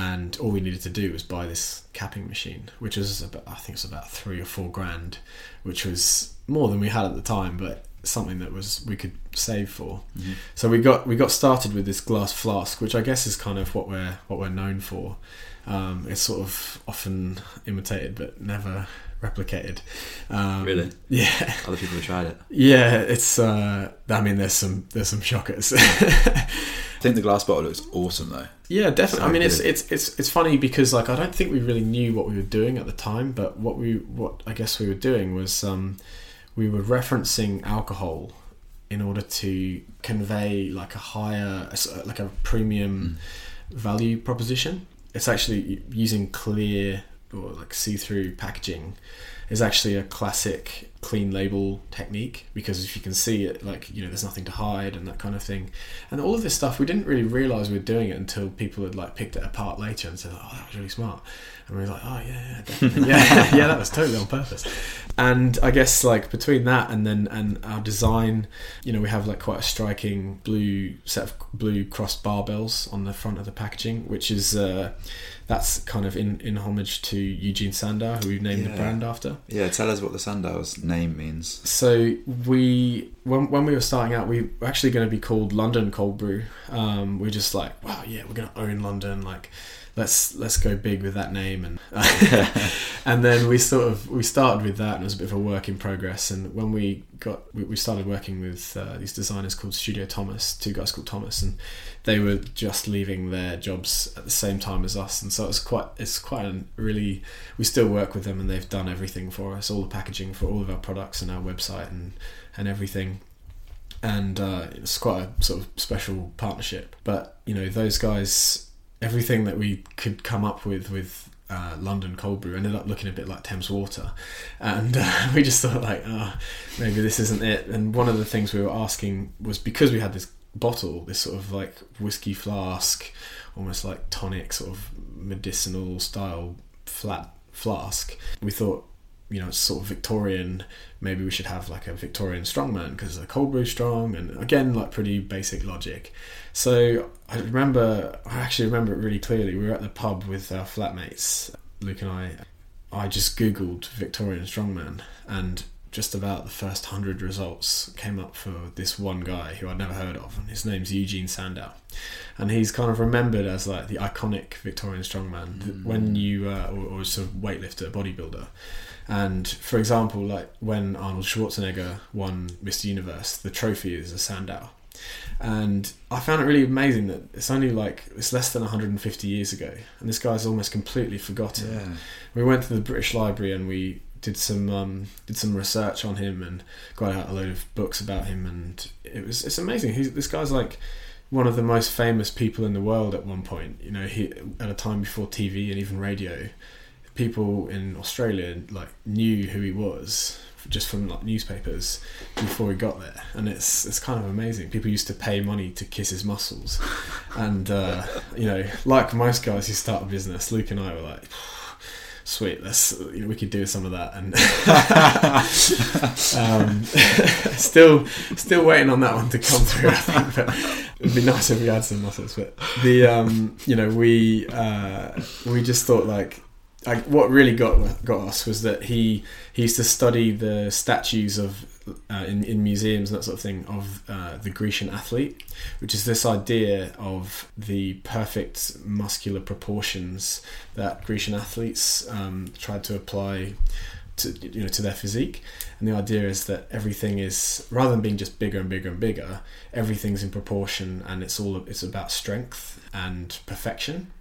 And all we needed to do was buy this capping machine, which was about, I think it's about three or four grand, which was more than we had at the time, but something that was we could save for. Mhm. So we got we got started with this glass flask, which I guess is kind of what we're what we're known for. Um, it's sort of often imitated but never replicated. Um, Really? Yeah, Other people have tried it. yeah. It's uh, I mean, there's some there's some shockers. I think the glass bottle looks awesome though. Yeah, definitely. So I mean, it's it's it's it's funny because like I don't think we really knew what we were doing at the time, but what we what I guess we were doing was um, we were referencing alcohol in order to convey like a higher like a premium value proposition. It's actually using clear or like see-through packaging is actually a classic clean label technique because if you can see it like you know there's nothing to hide and that kind of thing. And all of this stuff we didn't really realize we were doing it until people had like picked it apart later and said oh that was really smart. And we were like oh yeah yeah yeah yeah that was totally on purpose. And i guess like between that and then and our design you know we have like quite a striking blue set of blue crossed barbells on the front of the packaging which is uh that's kind of in, in homage to Eugene Sandow, who we've named the brand after. Yeah, tell us what the Sandow's name means. So we, when, when we were starting out, we were actually going to be called London Cold Brew. Um, we're just like, wow, yeah, we're going to own London. Like, let's let's go big with that name. And and then we sort of we started with that, and it was a bit of a work in progress. And when we got, we, we started working with uh, these designers called Studio Thomas, two guys called Thomas, and they were just leaving their jobs at the same time as us. And so it's quite it's quite a really we still work with them and they've done everything for us all the packaging for all of our products and our website and and everything and uh, it's quite a sort of special partnership but you know those guys everything that we could come up with with uh, London cold brew ended up looking a bit like Thames water, and uh, we just thought like, oh, maybe this isn't it. And one of the things we were asking was because we had this bottle, this sort of like whiskey flask, almost like tonic sort of medicinal style flat flask. We thought, you know, it's sort of Victorian. Maybe we should have like a Victorian strongman because a cold brew strong, and again, like pretty basic logic. So I remember, I actually remember it really clearly. We were at the pub with our flatmates, Luke and I. I just googled Victorian strongman, and just about the first hundred results came up for this one guy who I'd never heard of, and his name's Eugene Sandow, and he's kind of remembered as like the iconic Victorian strongman mm. when you uh, or, or sort of weightlifter, bodybuilder. And for example, like when Arnold Schwarzenegger won Mr. Universe, the trophy is a Sandow. And I found it really amazing that it's only like it's less than 150 years ago, and this guy's almost completely forgotten. Yeah. We went to the British Library and we did some um, did some research on him and got out a load of books about him, and it was it's amazing. He's this guy's like one of the most famous people in the world at one point. You know, he at a time before TV and even radio, people in Australia like knew who he was just from like newspapers before he got there, and it's it's kind of amazing. People used to pay money to kiss his muscles, and uh, you know, like most guys who start a business, Luke and I were like sweet let's you know, we could do some of that and um, still still waiting on that one to come through I think but it'd be nice if we had some muscles but the um, you know we uh, we just thought like like what really got got us was that he he used to study the statues of uh, in in museums and that sort of thing of uh, the Grecian athlete, which is this idea of the perfect muscular proportions that Grecian athletes um, tried to apply to you know to their physique. And the idea is that everything is rather than being just bigger and bigger and bigger, everything's in proportion, and it's all it's about strength and perfection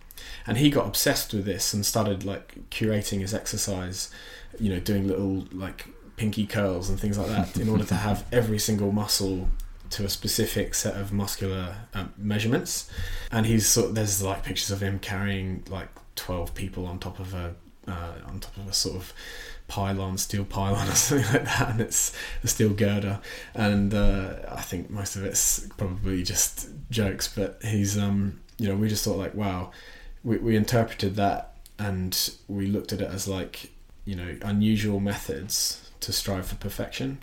and he got obsessed with this and started like curating his exercise you know doing little like pinky curls and things like that in order to have every single muscle to a specific set of muscular um, measurements and he's sort of, there's like pictures of him carrying like 12 people on top of a uh, on top of a sort of pylon, steel pylon or something like that, and it's a steel girder. And uh, I think most of it's probably just jokes, but he's um, you know, we just thought like, wow, we, we interpreted that and we looked at it as like you know unusual methods to strive for perfection.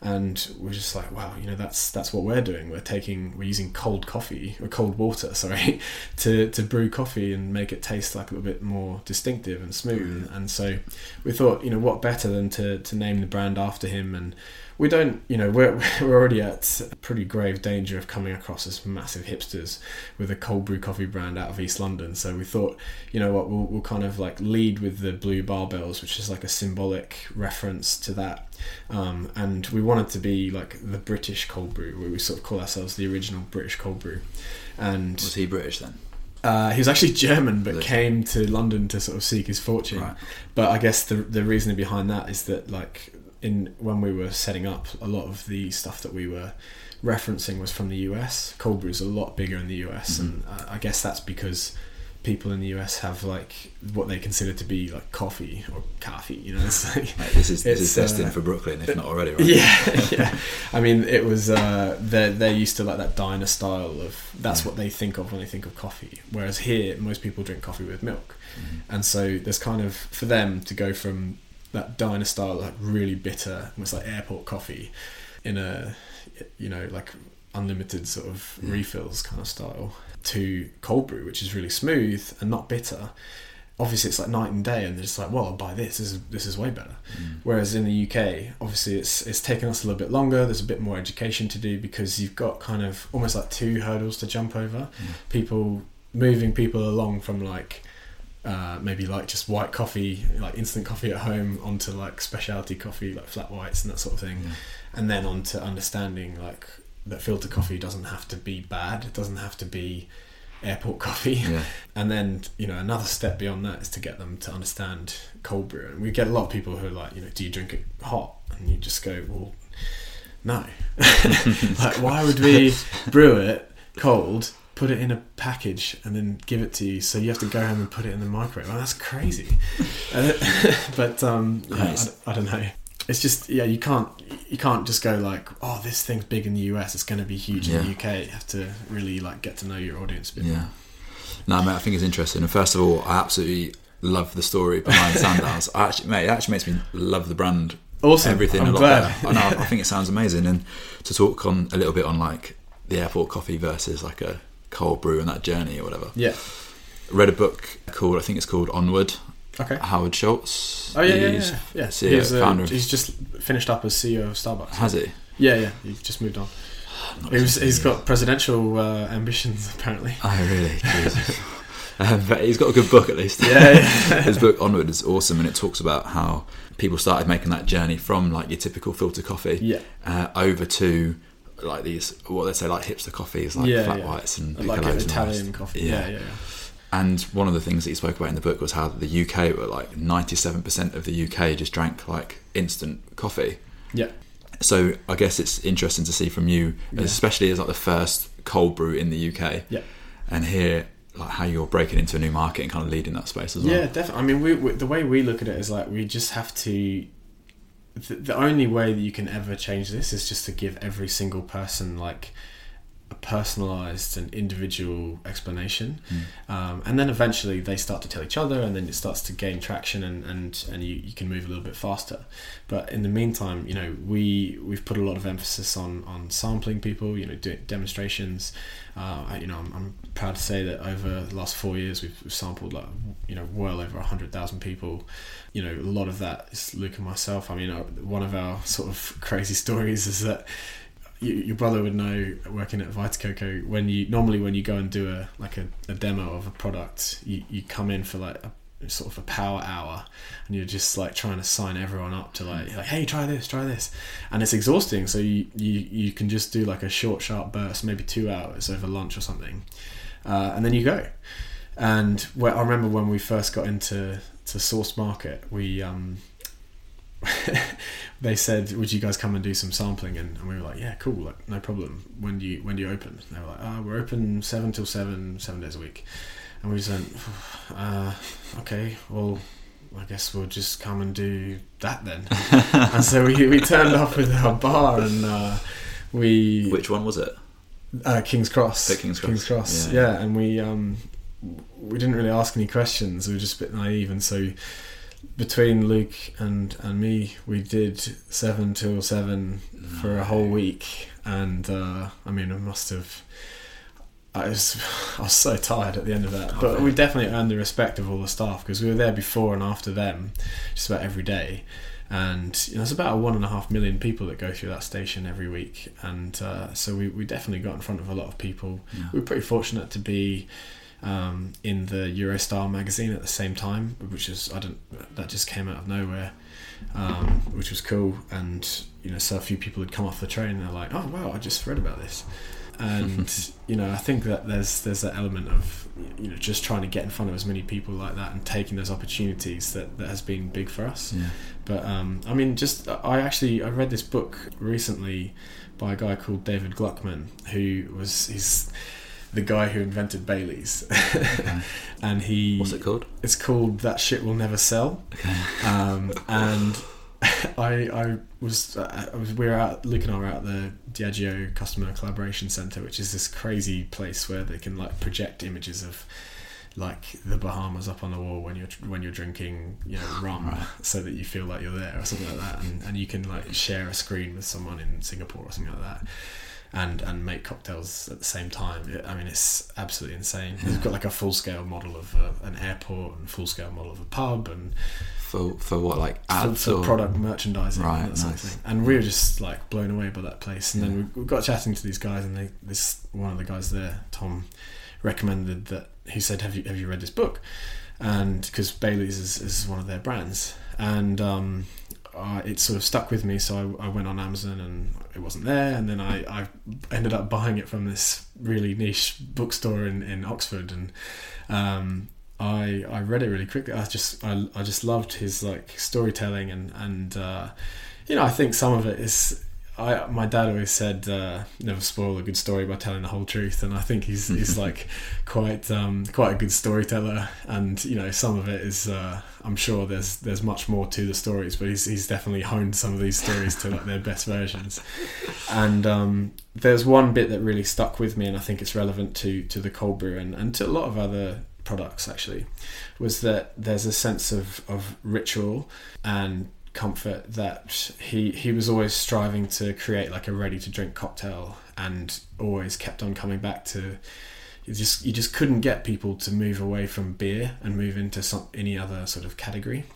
And we're just like wow you know that's that's what we're doing. We're taking we're using cold coffee or cold water sorry to to brew coffee and make it taste like a little bit more distinctive and smooth. Mm. And so we thought you know what better than to to name the brand after him and we don't, you know, we're, we're already at pretty grave danger of coming across as massive hipsters with a cold brew coffee brand out of East London. So we thought, you know what, we'll, we'll kind of like lead with the blue barbells, which is like a symbolic reference to that. Um, and we wanted to be like the British cold brew, where we sort of call ourselves the original British cold brew. And was he British then? Uh, he was actually German, but came to London to sort of seek his fortune. Right. But I guess the the reasoning behind that is that like in when we were setting up, a lot of the stuff that we were referencing was from the US. Cold brew is a lot bigger in the US, mm-hmm. and I guess that's because people in the US have like what they consider to be like coffee or coffee. You know, it's like, Mate, this is this is destined uh, for Brooklyn, if not already. Right? Yeah, yeah. I mean, it was uh, they're they're used to like that diner style of that's yeah. what they think of when they think of coffee. Whereas here, most people drink coffee with milk, mm-hmm. and so there's kind of for them to go from that diner style, like really bitter, almost like airport coffee, in a you know like unlimited sort of mm. refills kind of style, to cold brew, which is really smooth and not bitter. Obviously, it's like night and day, and they're just like, "Well, I'll buy this. This is this is way better." Mm. Whereas in the UK, obviously, it's it's taken us a little bit longer. There's a bit more education to do because you've got kind of almost like two hurdles to jump over. Mm. People moving people along from like uh, maybe like just white coffee, like instant coffee at home, onto like specialty coffee, like flat whites and that sort of thing, mm. and then on to understanding like that filter coffee doesn't have to be bad, it doesn't have to be airport coffee, yeah. and then you know another step beyond that is to get them to understand cold brew, and we get a lot of people who are like, you know, do you drink it hot? And you just go, well, no, like why would we brew it cold? Put it in a package and then give it to you. So you have to go home and put it in the microwave. Well, that's crazy. Uh, but um, yeah. I, I don't know. It's just yeah, you can't you can't just go like oh this thing's big in the US, it's going to be huge in the UK. You have to really like get to know your audience a bit. Yeah. No, mate, I think it's interesting. And first of all, I absolutely love the story behind Sandows. I actually, mate, it actually makes me love the brand. Awesome. Everything I'm a lot glad. better. I know. I think it sounds amazing. And to talk on a little bit on like the airport coffee versus like a cold brew and that journey or whatever. Yeah. Read a book called I think it's called Onward. Okay. Howard Schultz. Oh yeah, yeah, He's- yeah. yeah. CEO, he's, uh, founder of- he's just finished up as CEO of Starbucks. Has he? Yeah, yeah. He just moved on. He was, he's got presidential uh, ambitions apparently. Oh really? Jesus. um, but he's got a good book at least. Yeah, yeah. His book Onward is awesome, and it talks about how people started making that journey from like your typical filter coffee Yeah. uh, over to like these what they say like hipster coffees like Yeah, flat yeah. whites and like an Italian roast. coffee. Yeah. Yeah, yeah. And one of the things that he spoke about in the book was how the UK were like ninety seven percent of the UK just drank like instant coffee. Yeah. So I guess it's interesting to see from you, especially as like the first cold brew in the UK, Yeah. and hear like how you're breaking into a new market and kind of leading that space as well. Yeah, definitely. I mean, we, we, the way we look at it is like we just have to. The, the only way that you can ever change this is just to give every single person like personalized and individual explanation, um, and then eventually they start to tell each other, and then it starts to gain traction, and and and you, you can move a little bit faster. But in the meantime, you know, we we've put a lot of emphasis on on sampling people, you know, doing demonstrations. Uh, I- you know, I'm, I'm proud to say that over the last four years, we've, we've sampled like you know well over hundred thousand people. You know, a lot of that is Luke and myself. I mean, uh, one of our sort of crazy stories is that you, your brother would know working at Vita Coco when you normally when you go and do a like a, a demo of a product, you, you come in for like a sort of a power hour and you're just like trying to sign everyone up to like, like hey try this try this. And it's exhausting so you, you you can just do like a short sharp burst maybe two hours over lunch or something uh, and then you go. And where, I remember when we first got into to Source Market we um they said would you guys come and do some sampling and, and we were like yeah cool like no problem when do you when do you open they were like oh we're open seven till seven seven days a week and we just went uh, okay well I guess we'll just come and do that then and so we, we turned up with our bar and uh, we Which one was it? uh, King's Cross. At King's Cross, King's Cross. yeah. Yeah. and we um, we didn't really ask any questions. We were just a bit naive, and so between Luke and and me, we did seven till seven for a whole week, and uh, I mean, I must have. I was, I was so tired at the end of that, Oh, but man. we definitely earned the respect of all the staff because we were there before and after them, just about every day and you know, there's about one and a half million people that go through that station every week, and uh, so we, we definitely got in front of a lot of people. Yeah. We were pretty fortunate to be um, in the Eurostar magazine at the same time, which is I don't that just came out of nowhere, um, which was cool. And you know, so a few people had come off the train. and They're like, "Oh wow, I just read about this." And you know, I think that there's there's that element of you know just trying to get in front of as many people like that and taking those opportunities that, that has been big for us. Yeah. But um, I mean, just I actually I read this book recently by a guy called David Gluckman, who was he's the guy who invented Bailey's, and he What's it called? it's called That Shit Will Never Sell, um, and I I was uh, I was we were out Luke and I were at the Diageo Customer Collaboration Center, which is this crazy place where they can like project images of like the Bahamas up on the wall when you're when you're drinking you know rum, Right. so that you feel like you're there or something like that, and, and you can like share a screen with someone in Singapore or something like that. And, and make cocktails at the same time. It- I mean, it's absolutely insane. They've got like a full scale model of uh, an airport and full scale model of a pub and For for what like for, ads for or product merchandising Right, and that sort of thing. And we were just like blown away by that place. And Yeah. then we, we got chatting to these guys, and they this one of the guys there, Tom, recommended that he said, "Have you have you read this book?" And because Bailey's is, is one of their brands, and um, uh, it sort of stuck with me. So I, I went on Amazon and it wasn't there, and then I, I ended up buying it from this really niche bookstore in, in Oxford, and um, I I read it really quickly. I just I, I just loved his like storytelling and and uh, you know I think some of it is I my dad always said uh, never spoil a good story by telling the whole truth, and I think he's he's like quite um, quite a good storyteller. And you know, some of it is uh, I'm sure there's there's much more to the stories, but he's he's definitely honed some of these stories to like their best versions. And um, there's one bit that really stuck with me, and I think it's relevant to to the cold brew and, and to a lot of other products actually, was that there's a sense of of ritual and comfort that he he was always striving to create like a ready to drink cocktail and always kept on coming back to you just you just couldn't get people to move away from beer and move into some any other sort of category.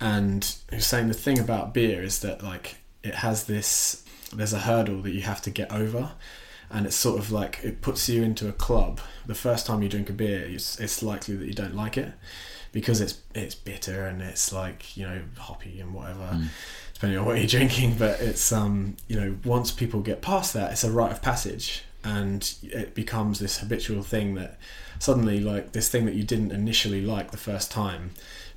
And he was saying the thing about beer is that like it has this there's a hurdle that you have to get over. And it's sort of like it puts you into a club. The first time you drink a beer it's, it's likely that you don't like it because it's it's bitter and it's like you know hoppy and whatever mm. depending on what you're drinking but it's um you know once people get past that it's a rite of passage and it becomes this habitual thing that suddenly like this thing that you didn't initially like the first time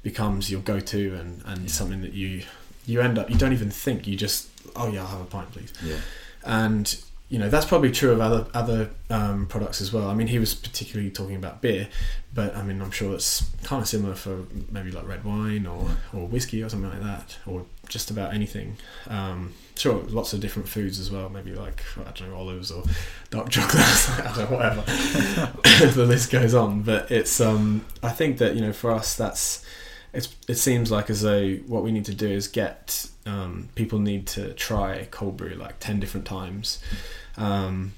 becomes your go-to and and yeah. something that you you end up you don't even think you just oh yeah I'll have a pint please yeah and you know that's probably true of other other um, products as well. I mean, he was particularly talking about beer, but I mean, I'm sure it's kind of similar for maybe like red wine or or whiskey or something like that, or just about anything. Um, sure, lots of different foods as well. Maybe like I don't know olives or dark chocolate, whatever. the list goes on, but it's um, I think that you know for us that's it's it seems like as though what we need to do is get um, people need to try cold brew like ten different times um,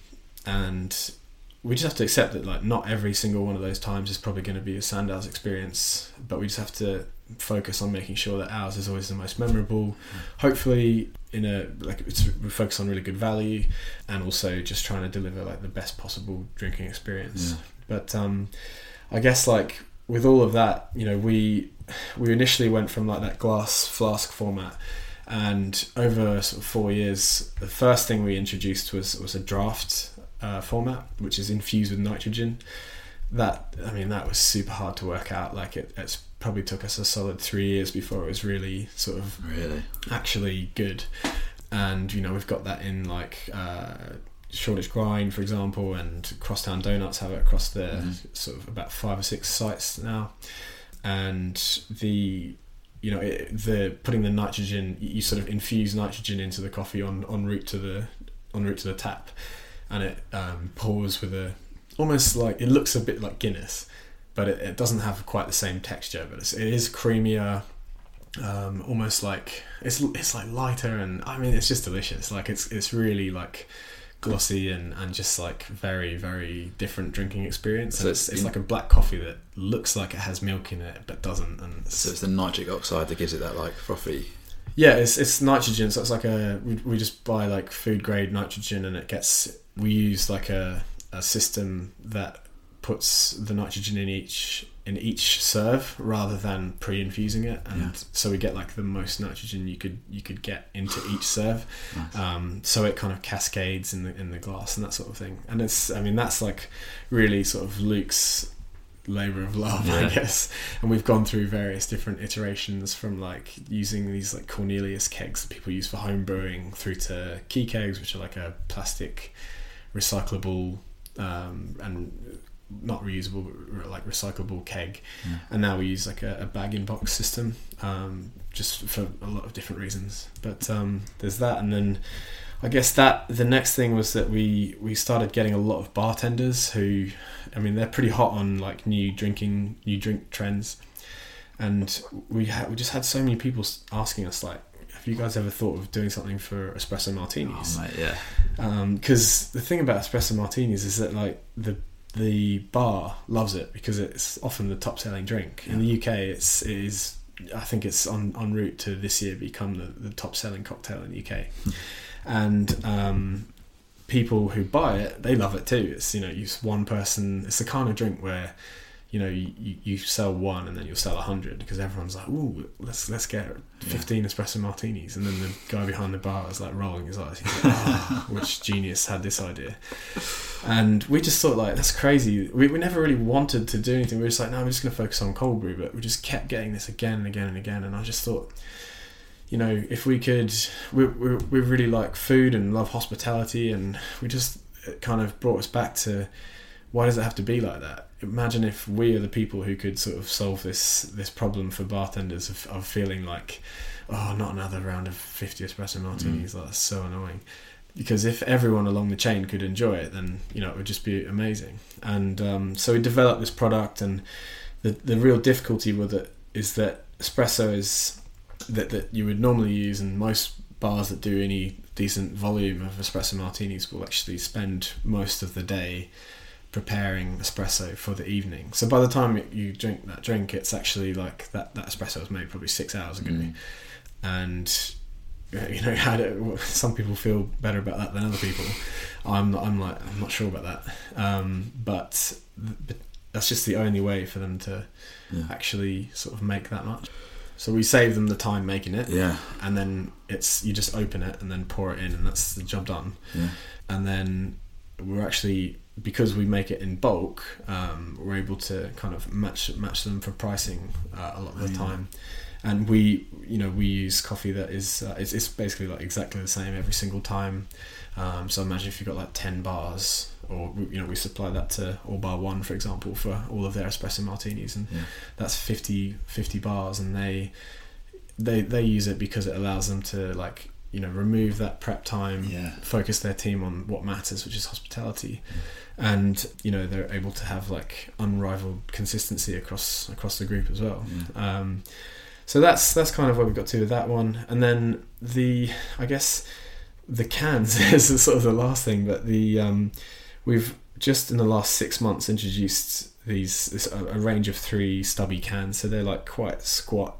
and we just have to accept that like not every single one of those times is probably going to be a Sandow's experience, but we just have to focus on making sure that ours is always the most memorable. Hopefully, in a like it's we focus on really good value, and also just trying to deliver like the best possible drinking experience. Yeah. But um, I guess like with all of that, you know, we we initially went from like that glass flask format and over sort of four years, the first thing we introduced was was a draft uh, format, which is infused with nitrogen. That I mean, that was super hard to work out. Like it, it's probably took us a solid three years before it was really sort of really actually good. And you know, we've got that in like. Uh, Shoreditch Grind, for example, and Crosstown Donuts have it across the mm-hmm. sort of about five or six sites now. And the you know it, the putting the nitrogen you sort of infuse nitrogen into the coffee on on route to the on route to the tap. And it um, pours with a almost like it looks a bit like Guinness but it, it doesn't have quite the same texture but it's, it is creamier um, almost like it's it's like lighter and I mean it's just delicious. Like it's it's really like glossy and, and just like very very different drinking experience. So it's, it's, it's like a black coffee that looks like it has milk in it but doesn't. And so it's the nitric oxide that gives it that like frothy. Yeah, it's it's nitrogen. So it's like a we, we just buy like food grade nitrogen and it gets we use like a a system that puts the nitrogen in each in each serve rather than pre-infusing it and yeah. so we get like the most nitrogen you could you could get into each serve nice. um, so it kind of cascades in the in the glass and that sort of thing and it's i mean that's like really sort of luke's labor of love yeah. i guess and we've gone through various different iterations from like using these like cornelius kegs that people use for home brewing through to key kegs which are like a plastic recyclable um, and not reusable but like recyclable keg yeah. and now we use like a, a bag in box system um, just for a lot of different reasons but um, there's that and then I guess that the next thing was that we we started getting a lot of bartenders who I mean they're pretty hot on like new drinking new drink trends and we had we just had so many people asking us like have you guys ever thought of doing something for espresso martinis? Oh, mate, yeah. Because um, the thing about espresso martinis is that like the the bar loves it because it's often the top selling drink. In the UK, it's it is I think it's on en route to this year become the, the top selling cocktail in the UK, hmm. and um, people who buy it they love it too. It's you know you one person. It's the kind of drink where you know you, you sell one and then you'll sell a hundred because everyone's like, "Ooh, let's let's get fifteen yeah. espresso martinis," and then the guy behind the bar is like rolling his eyes. Like, oh, "Which genius had this idea?" And we just thought like, "That's crazy." We, we never really wanted to do anything. We were just like, "No, we're just going to focus on cold brew," but we just kept getting this again and again and again. And I just thought, you know, if we could, we, we, we really like food and love hospitality, and we just it kind of brought us back to why does it have to be like that? Imagine if we are the people who could sort of solve this this problem for bartenders of, of feeling like, oh, not another round of fifty espresso martinis. Like, that's so annoying. Because if everyone along the chain could enjoy it, then you know it would just be amazing. And um, so we developed this product, and the the real difficulty with it is that espresso is that that you would normally use, and most bars that do any decent volume of espresso martinis will actually spend most of the day preparing espresso for the evening. So by the time you drink that drink, it's actually like that that espresso was made probably six hours ago, Mm. and you know how do, some people feel better about that than other people. I'm I'm like I'm not sure about that, um, but, but that's just the only way for them to Yeah. actually sort of make that much. So we save them the time making it, Yeah. and then it's you just open it and then pour it in, and that's the job done. Yeah. And then we're actually because we make it in bulk, um, we're able to kind of match match them for pricing uh, a lot of the Yeah. time. And we, you know, we use coffee that is uh, it's, it's basically like exactly the same every single time. Um, so imagine if you've got like ten bars, or you know, we supply that to All Bar One, for example, for all of their espresso martinis, and Yeah. that's 50, 50 bars, and they they they use it because it allows them to like you know remove that prep time Yeah. focus their team on what matters which is hospitality and you know they're able to have like unrivaled consistency across across the group as well. Yeah. um, so that's that's kind of where we got to with that one. And then the i guess the cans is sort of the last thing but the um, we've just in the last six months introduced these this, a, a range of three stubby cans. So they're like quite squat.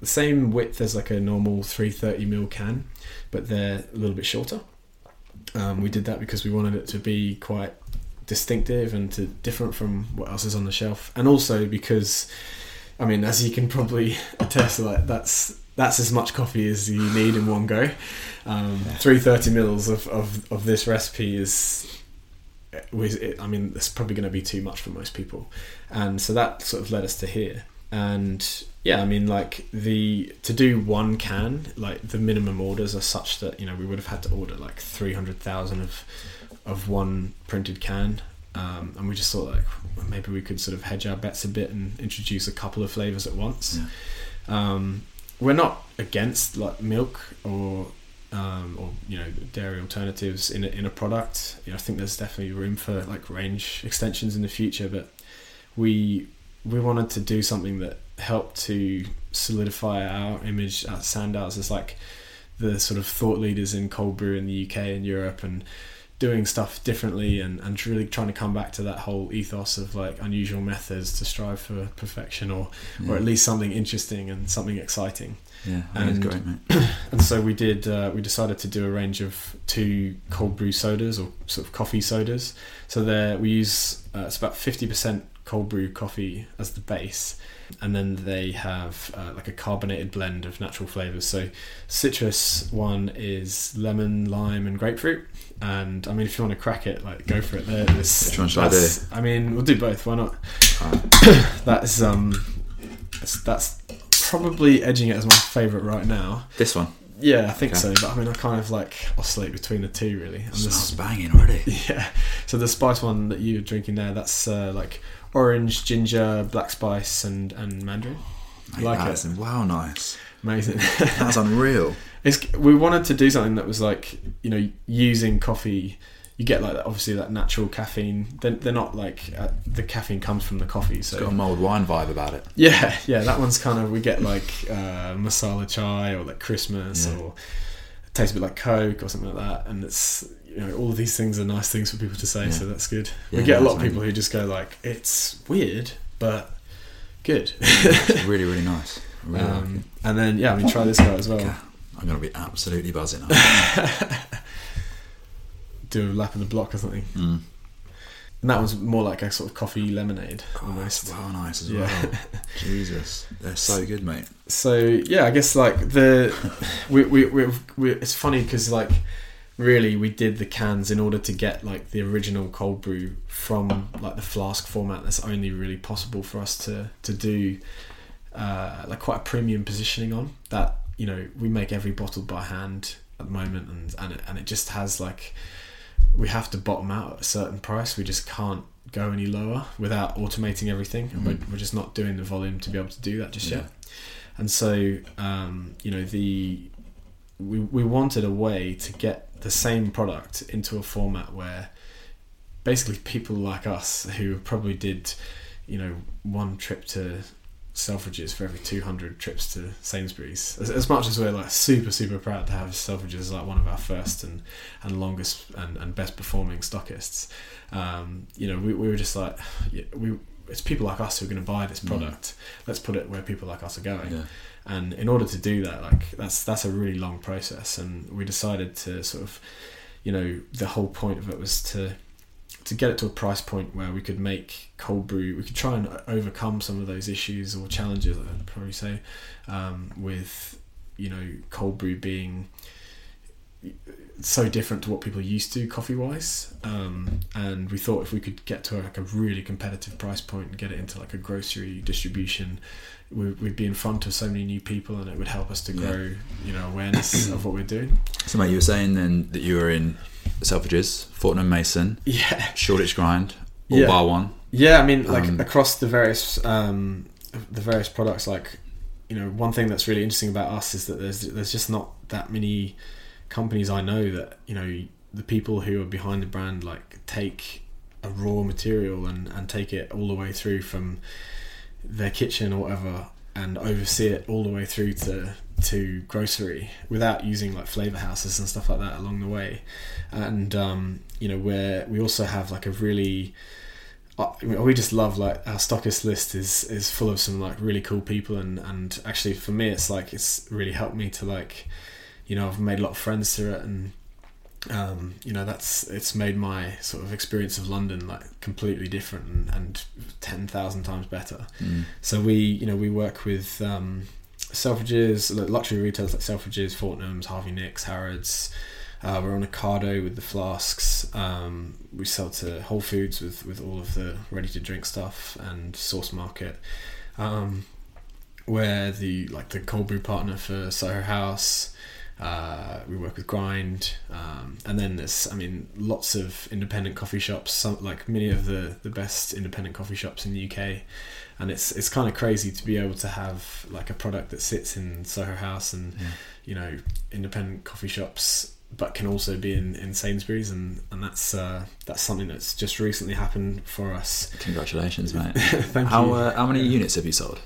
The same width as like a normal 330 ml can but they're a little bit shorter. Um, we did that because we wanted it to be quite distinctive and to different from what else is on the shelf. And also because i mean as you can probably attest like that's that's as much coffee as you need in one go. Um, Yeah. 330 mils of, of, of this recipe is it, I mean that's probably going to be too much for most people. And so that sort of led us to here. And yeah I mean like the to do one can like the minimum orders are such that you know we would have had to order like 300,000 of of one printed can um, and we just thought like well, maybe we could sort of hedge our bets a bit and introduce a couple of flavors at once Yeah. um, we're not against like milk or um, or you know dairy alternatives in a, in a product. You know, I think there's definitely room for like range extensions in the future, but we we wanted to do something that helped to solidify our image at Sandows as like the sort of thought leaders in cold brew in the UK and Europe and doing stuff differently and, and really trying to come back to that whole ethos of like unusual methods to strive for perfection or Yeah. or at least something interesting and something exciting. Yeah. And- great, mate. And so we did. Uh, we decided to do a range of two cold brew sodas or sort of coffee sodas. So there we use uh, it's about fifty percent cold brew coffee as the base, and then they have uh, like a carbonated blend of natural flavors. So citrus one is lemon, lime, and grapefruit. And I mean, if you want to crack it, like go for it. There, this, Which one should I that's- I mean, we'll do both. Why not? Alright. That is um, that's, that's probably edging it as my favorite right now. This one Yeah, I think Okay. so. But I mean, I kind of like oscillate between the two really. And smells this, banging already. yeah. So the spice one that you're drinking there, that's uh, like orange, ginger, black spice, and and mandarin. Mate, Like it. that's wow, nice. Amazing. That's unreal. it's we wanted to do something that was like you know using coffee. You get like that, obviously that natural caffeine. They're, they're not like uh, the caffeine comes from the coffee. It's So got a mulled wine vibe about it. Yeah, yeah, that one's kind of we get like uh, masala chai or like Christmas Yeah. or it tastes a bit like Coke or something like that, and it's you know all of these things are nice things for people to say, Yeah. so that's good. Yeah, we get a lot of people who just go like it's weird but good, It's really, really nice. Really um, it. and then yeah, I mean try this guy as well. Okay. I'm gonna be absolutely buzzing. Do a lap of the block or something, mm. and that one's more like a sort of coffee lemonade Oh, almost. that's wow nice as Yeah. well. Jesus, they're so good, mate. so yeah i guess like the we, we, we, we it's funny because like really we did the cans in order to get like the original cold brew from like the flask format that's only really possible for us to to do uh, like quite a premium positioning on that you know we make every bottle by hand at the moment, and and it, and it just has like we have to bottom out at a certain price. We just can't go any lower without automating everything. Mhm. We're, we're just not doing the volume to be able to do that just Yeah. yet. And so, um, you know, the we we wanted a way to get the same product into a format where basically people like us who probably did, you know, one trip to Selfridges for every 200 trips to Sainsbury's. As, as much as we're like super, super proud to have Selfridges as like one of our first and, and longest and, and best performing stockists, um, you know, we, we were just like, yeah, we it's people like us who are going to buy this Mm. product. Let's put it where people like us are going. Yeah. And in order to do that, like that's that's a really long process. And we decided to sort of, you know, the whole point of it was to to get it to a price point where we could make cold brew. We could try and overcome some of those issues or challenges. I'd probably say um, with you know cold brew being so different to what people are used to coffee wise um, and we thought if we could get to like a really competitive price point and get it into like a grocery distribution we, we'd be in front of so many new people and it would help us to Yeah. grow you know awareness of what we're doing So, mate, you were saying then that you were in Selfridges, Fortnum Mason, yeah Shoreditch Grind, all Yeah. bar one. Yeah, I mean, like Um, across the various um, the various products, like you know, one thing that's really interesting about us is that there's there's just not that many companies I know that you know the people who are behind the brand like take a raw material and and take it all the way through from their kitchen or whatever and oversee it all the way through to to grocery without using like flavor houses and stuff like that along the way and um, you know where we also have like a really I mean, we just love like our stockist list is is full of some like really cool people and and actually for me it's like it's really helped me to like you know I've made a lot of friends through it and um, you know that's it's made my sort of experience of London like completely different and, and ten thousand times better. Mm. So we, you know, we work with um, Selfridges, luxury retailers like Selfridges, Fortnum's, Harvey Nicks, Harrods. Uh, we're on Ocado with the flasks. Um, we sell to Whole Foods with, with all of the ready to drink stuff and Source Market. Um, we're the like the cold brew partner for Soho House. Uh, we work with Grind, um, and then there's, I mean, lots of independent coffee shops. Some like many of the the best independent coffee shops in the UK, and it's it's kind of crazy to be able to have like a product that sits in Soho House and Yeah. you know independent coffee shops, but can also be in, in Sainsbury's, and and that's uh, that's something that's just recently happened for us. Congratulations, mate. Thank how you. uh, how many units have you sold?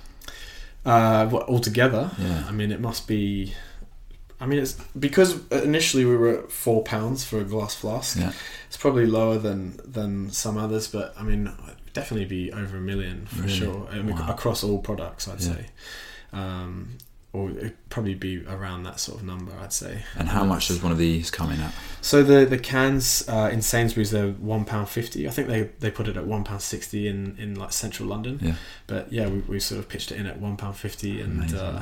Uh, what altogether? Yeah. I mean, it must be. I mean, it's because initially we were at four pounds for a glass flask. Yeah. It's probably lower than than some others, but I mean, definitely be over a million for Really? sure Wow. across all products. I'd Yeah. say, um, or it'd probably be around that sort of number. I'd say. And how much does one of these come in at? So the the cans uh, in Sainsbury's they're one pound fifty. I think they, they put it at one pound sixty in, in like central London. Yeah. But yeah, we, we sort of pitched it in at one pound fifty, and uh,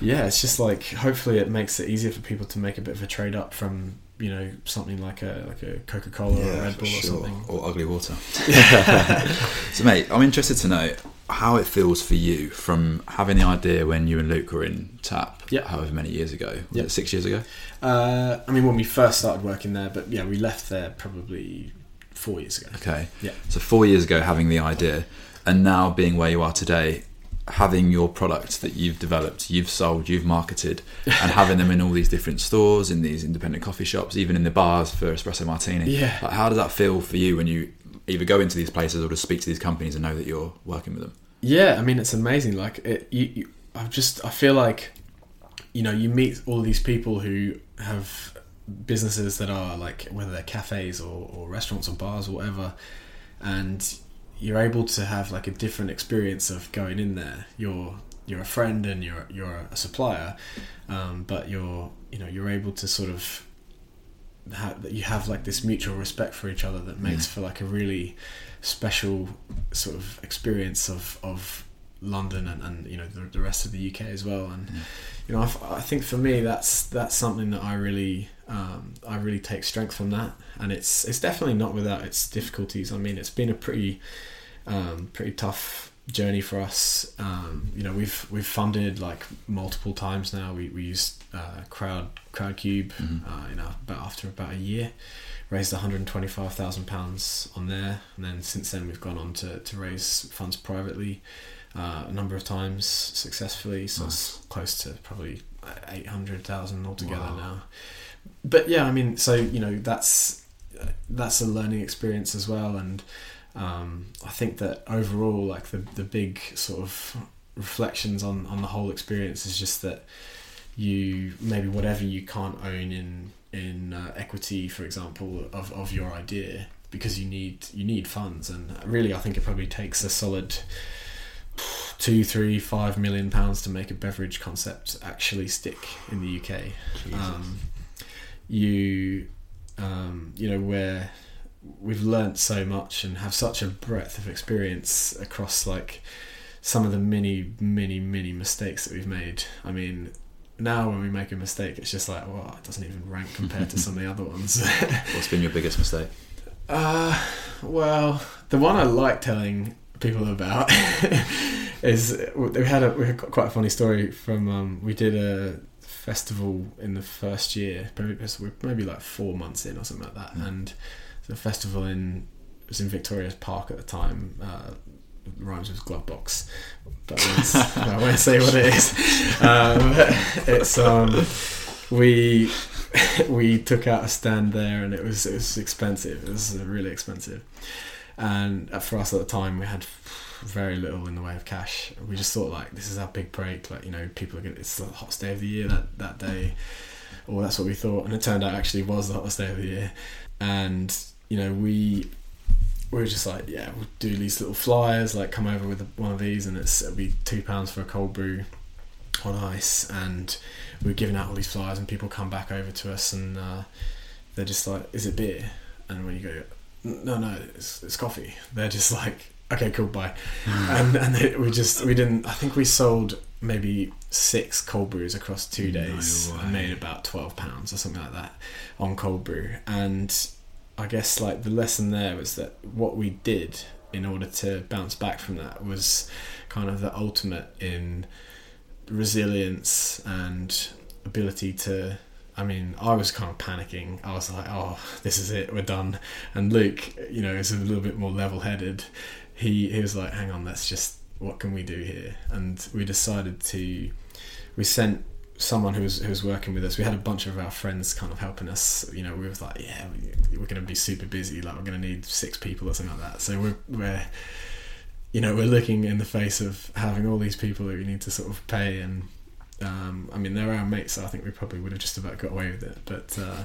yeah, it's just like hopefully it makes it easier for people to make a bit of a trade up from you know something like a like a Coca Cola or a Red Bull or something. Or ugly water. so, mate, I'm interested to know how it feels for you from having the idea when you and Luke were in Tap, Yeah. however many years ago. Was Yeah. it six years ago? Uh, I mean, when we first started working there, but yeah, we left there probably four years ago. Okay. Yeah. So four years ago, having the idea, and now being where you are today, having your products that you've developed, you've sold, you've marketed, and having them in all these different stores, in these independent coffee shops, even in the bars for espresso martini. Yeah. Like, how does that feel for you when you either go into these places or to speak to these companies and know that you're working with them? Yeah, I mean it's amazing. Like it, you, you, I've just I feel like you know you meet all these people who have businesses that are like whether they're cafes or, or restaurants or bars or whatever, and you're able to have like a different experience of going in there. You're you're a friend and you're you're a supplier, um, but you're you know you're able to sort of have, that you have like this mutual respect for each other that makes Yeah. for like a really special sort of experience of of London and, and you know the, the rest of the UK as well and Yeah. You know I think for me that's that's something that I really um, I really take strength from that and it's it's definitely not without its difficulties I mean it's been a pretty um, pretty tough journey for us. Um, you know, we've we've funded like multiple times now. We we used uh, crowd crowdcube Mhm. uh, you know about after about a year raised 125,000 pounds on there and then since then we've gone on to, to raise funds privately uh, a number of times successfully so it's close to probably 800,000 altogether Wow. now but yeah I mean so you know that's that's a learning experience as well and um, I think that overall like the, the big sort of reflections on, on the whole experience is just that you maybe whatever you can't own in in uh, equity for example of, of your idea because you need you need funds and really I think it probably takes a solid two three five million pounds to make a beverage concept actually stick in the UK um, you um, you know where we've learnt so much and have such a breadth of experience across like some of the many many many mistakes that we've made. I mean now when we make a mistake it's just like well it doesn't even rank compared to some of the other ones. What's been your biggest mistake? uh, well, the one I like telling people about is we had a we had quite a funny story from um, we did a festival in the first year, maybe we're maybe like four months in or something like that, Mm. and the festival in it was in Victoria's Park at the time. Uh, rhymes with glove box, but I won't, I won't say what it is. Um, it's um, we we took out a stand there and it was it was expensive. It was really expensive, and uh, for us at the time we had very little in the way of cash. We just thought like this is our big break. Like you know people are gonna it's the hottest day of the year that that day, or that's what we thought. And it turned out actually was the hottest day of the year, and you know we we were just like yeah we'll do these little flyers like come over with one of these and it's it'll be two pounds for a cold brew on ice and we we're giving out all these flyers and people come back over to us and uh, they're just like is it beer and when you go no no it's, it's coffee. They're just like okay cool bye. Hmm. And and they, we just we didn't i think we sold maybe six cold brews across two days way. and made about 12 pounds or something like that on cold brew. And i guess like the lesson there was that what we did in order to bounce back from that was kind of the ultimate in resilience and ability to I mean, I was kind of panicking. I was like, "Oh, this is it. We're done." And Luke, you know, is a little bit more level-headed. He he was like, "Hang on, let's just what can we do here?" And we decided to we sent someone who was who was working with us. We had a bunch of our friends kind of helping us. You know, we were like, "Yeah, we, we're going to be super busy. Like, we're going to need six people or something like that." So we're we're you know we're looking in the face of having all these people that we need to sort of pay and um, I mean they're our mates so I think we probably would have just about got away with it. But uh,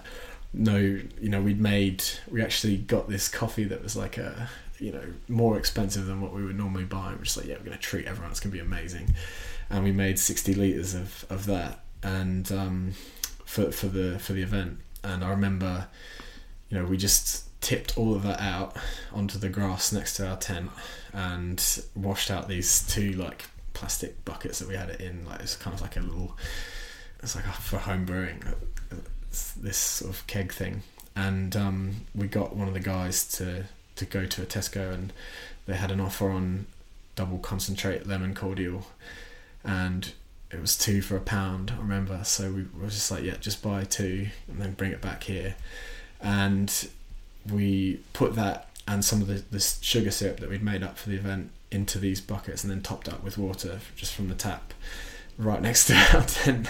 no you know we'd made we actually got this coffee that was like a you know more expensive than what we would normally buy. We're just like yeah we're going to treat everyone. It's going to be amazing. And we made 60 litres of, of that and um, for, for the for the event. And I remember you know we just tipped all of that out onto the grass next to our tent and washed out these two like plastic buckets that we had it in like it's kind of like a little it's like for home brewing it's this sort of keg thing. And um, we got one of the guys to to go to a Tesco and they had an offer on double concentrate lemon cordial and it was two for a pound I remember. So we were just like yeah just buy two and then bring it back here. And we put that and some of the, the sugar syrup that we'd made up for the event into these buckets and then topped up with water just from the tap right next to our tent.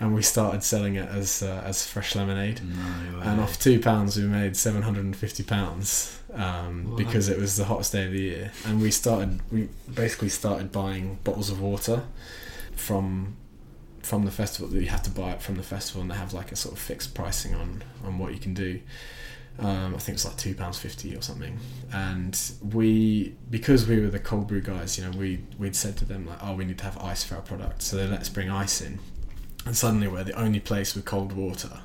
And we started selling it as uh, as fresh lemonade. No and off two pounds we made 750 pounds um, because it was the hottest day of the year. And we started we basically started buying bottles of water from from the festival. That you have to buy it from the festival and they have like a sort of fixed pricing on on what you can do um, I think it's like two pounds fifty or something. And we, because we were the cold brew guys, you know, we we'd said to them like, oh, we need to have ice for our product, so they let us bring ice in. And suddenly we're the only place with cold water,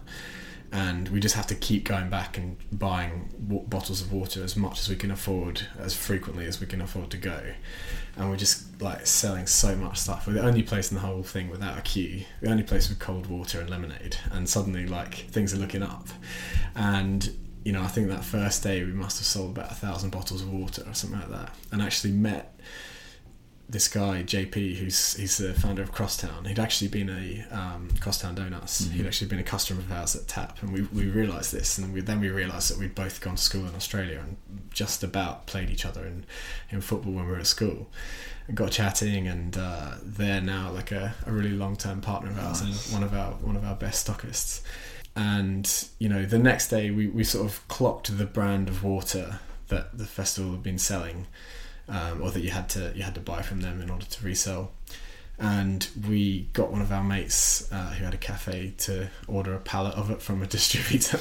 and we just have to keep going back and buying w- bottles of water as much as we can afford, as frequently as we can afford to go. And we're just like selling so much stuff. We're the only place in the whole thing without a queue. The only place with cold water and lemonade. And suddenly, like things are looking up, and you know, I think that first day we must have sold about a thousand bottles of water or something like that, and actually met this guy JP, who's he's the founder of Crosstown. He'd actually been a um, Crosstown Donuts. Mhm. He'd actually been a customer of ours at Tap, and we, we realised this, and we, then we realised that we'd both gone to school in Australia and just about played each other in, in football when we were at school. And got chatting, and uh, they're now like a, a really long term partner of ours Nice. and one of our one of our best stockists. And you know, the next day we, we sort of clocked the brand of water that the festival had been selling, um, or that you had to you had to buy from them in order to resell. And we got one of our mates uh, who had a cafe to order a pallet of it from a distributor,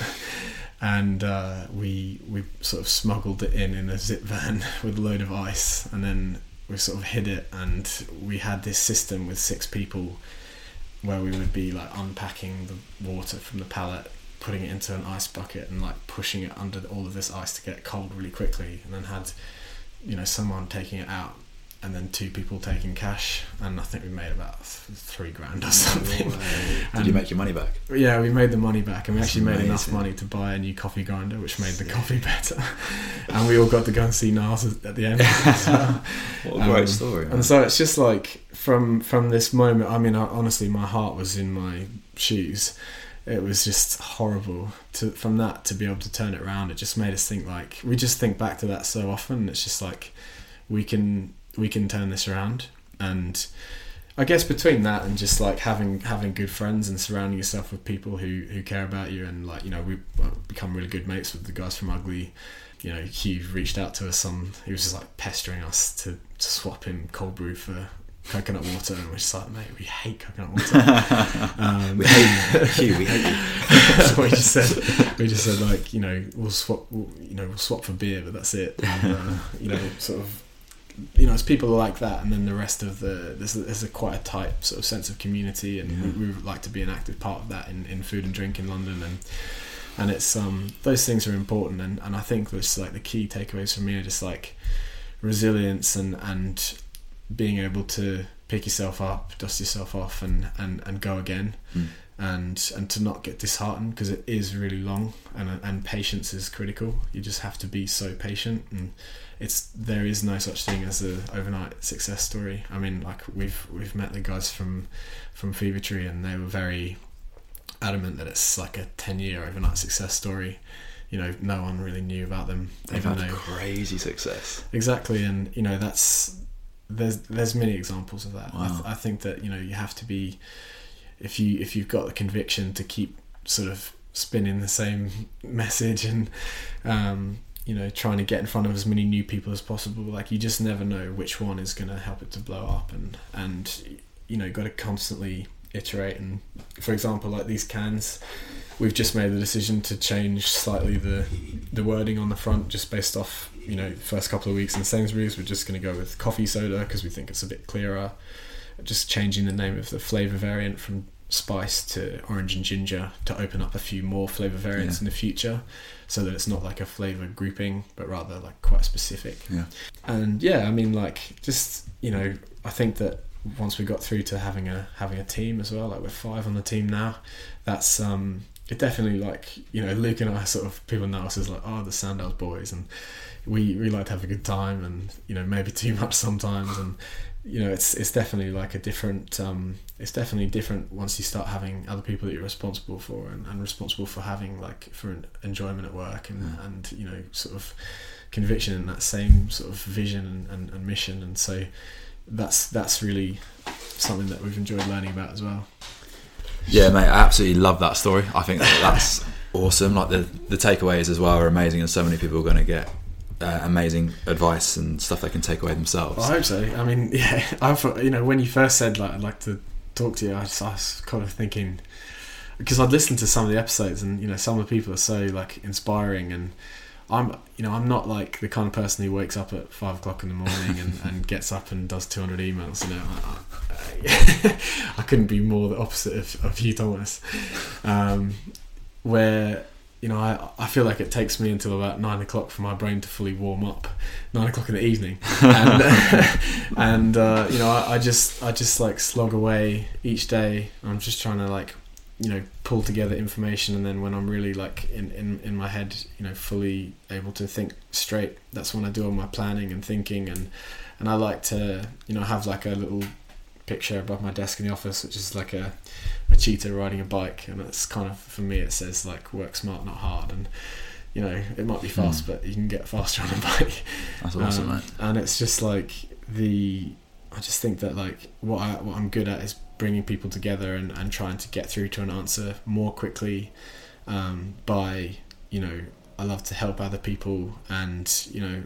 and uh, we we sort of smuggled it in in a zip van with a load of ice, and then we sort of hid it. And we had this system with six people where we would be like unpacking the water from the pallet, putting it into an ice bucket, and like pushing it under all of this ice to get cold really quickly, and then had you know someone taking it out, and then two people taking cash, and I think we made about th- three grand or something. Did And- you make your money back? Yeah, we made the money back, and we That's actually made enough money to buy a new coffee grinder, which made the coffee better. and we all got to go and see Nas at the end. well. What a great Um, story. man. And so it's just like from from this moment. I mean, I, honestly, my heart was in my shoes. It was just horrible to from that to be able to turn it around. It just made us think like we just think back to that so often. It's just like we can we can turn this around. And I guess between that and just like having having good friends and surrounding yourself with people who who care about you and like you know we've become really good mates with the guys from Ugly you know, Hugh reached out to us on. He was just like pestering us to, to swap him cold brew for coconut water, and we're just like, mate, we hate coconut water. um, we hate you. We hate you. so we just said, we just said like, you know, we'll swap, we'll, you know, we'll swap for beer, but that's it. And, uh, you know, sort of, you know, it's people like that, and then the rest of the there's a, there's a quite a tight sort of sense of community, and Yeah. we, we would like to be an active part of that in, in food and drink in London, and and it's um those things are important, and, and I think that's like the key takeaways for me are just like resilience and and being able to pick yourself up, dust yourself off, and and and go again Mm. and and to not get disheartened because it is really long and and patience is critical. You just have to be so patient and it's there is no such thing as a overnight success story. I mean, like we've we've met the guys from from Fever Tree and they were very adamant that it's like a ten year overnight success story. You know, no one really knew about them. They've had though- crazy success. exactly and you know that's there's there's many examples of that I, th- I think that you know you have to be if you if you've got the conviction to keep sort of spinning the same message and um you know trying to get in front of as many new people as possible. Like you just never know which one is going to help it to blow up and and you know got to constantly iterate. And for example like these cans we've just made the decision to change slightly the the wording on the front just based off you know first couple of weeks in the Sainsbury's. We're just going to go with coffee soda because we think it's a bit clearer. Just changing the name of the flavor variant from spice to orange and ginger to open up a few more flavor variants Yeah. in the future so that it's not like a flavor grouping but rather like quite specific Yeah. and yeah i mean like just you know i think that once we got through to having a having a team as well like we're five on the team now that's um it definitely like you know luke and i sort of people know us as like oh the Sandows boys and we we like to have a good time and you know maybe too much sometimes and you know it's it's definitely like a different um it's definitely different once you start having other people that you're responsible for and, and responsible for having like for an enjoyment at work and and you know sort of conviction in that same sort of vision and, and, and mission and so that's that's really something that we've enjoyed learning about as well Yeah, mate, I absolutely love that story. I think that that's awesome. Like the the takeaways as well are amazing, and so many people are going to get uh, amazing advice and stuff they can take away themselves. I hope so. I mean, yeah, I thought you know when you first said like I'd like to talk to you, I, just, I was kind of thinking because I'd listened to some of the episodes and you know some of the people are so like inspiring and I'm you know I'm not like the kind of person who wakes up at five o'clock in the morning and, and gets up and does 200 emails. You know, I, I, I couldn't be more the opposite of, of you, Thomas. Um, where you know I, I feel like it takes me until about nine o'clock for my brain to fully warm up. Nine o'clock in the evening, and and uh, you know I, I just I just like slog away each day. I'm just trying to like you know pull together information and then when i'm really like in, in in my head you know fully able to think straight that's when i do all my planning and thinking and and i like to you know have like a little picture above my desk in the office which is like a, a cheetah riding a bike and it's kind of for me it says like work smart not hard and you know it might be fast Mm. but you can get faster on a bike That's awesome, um, mate. and it's just like the I just think that like what I what I'm good at is bringing people together and, and trying to get through to an answer more quickly um, by you know I love to help other people and you know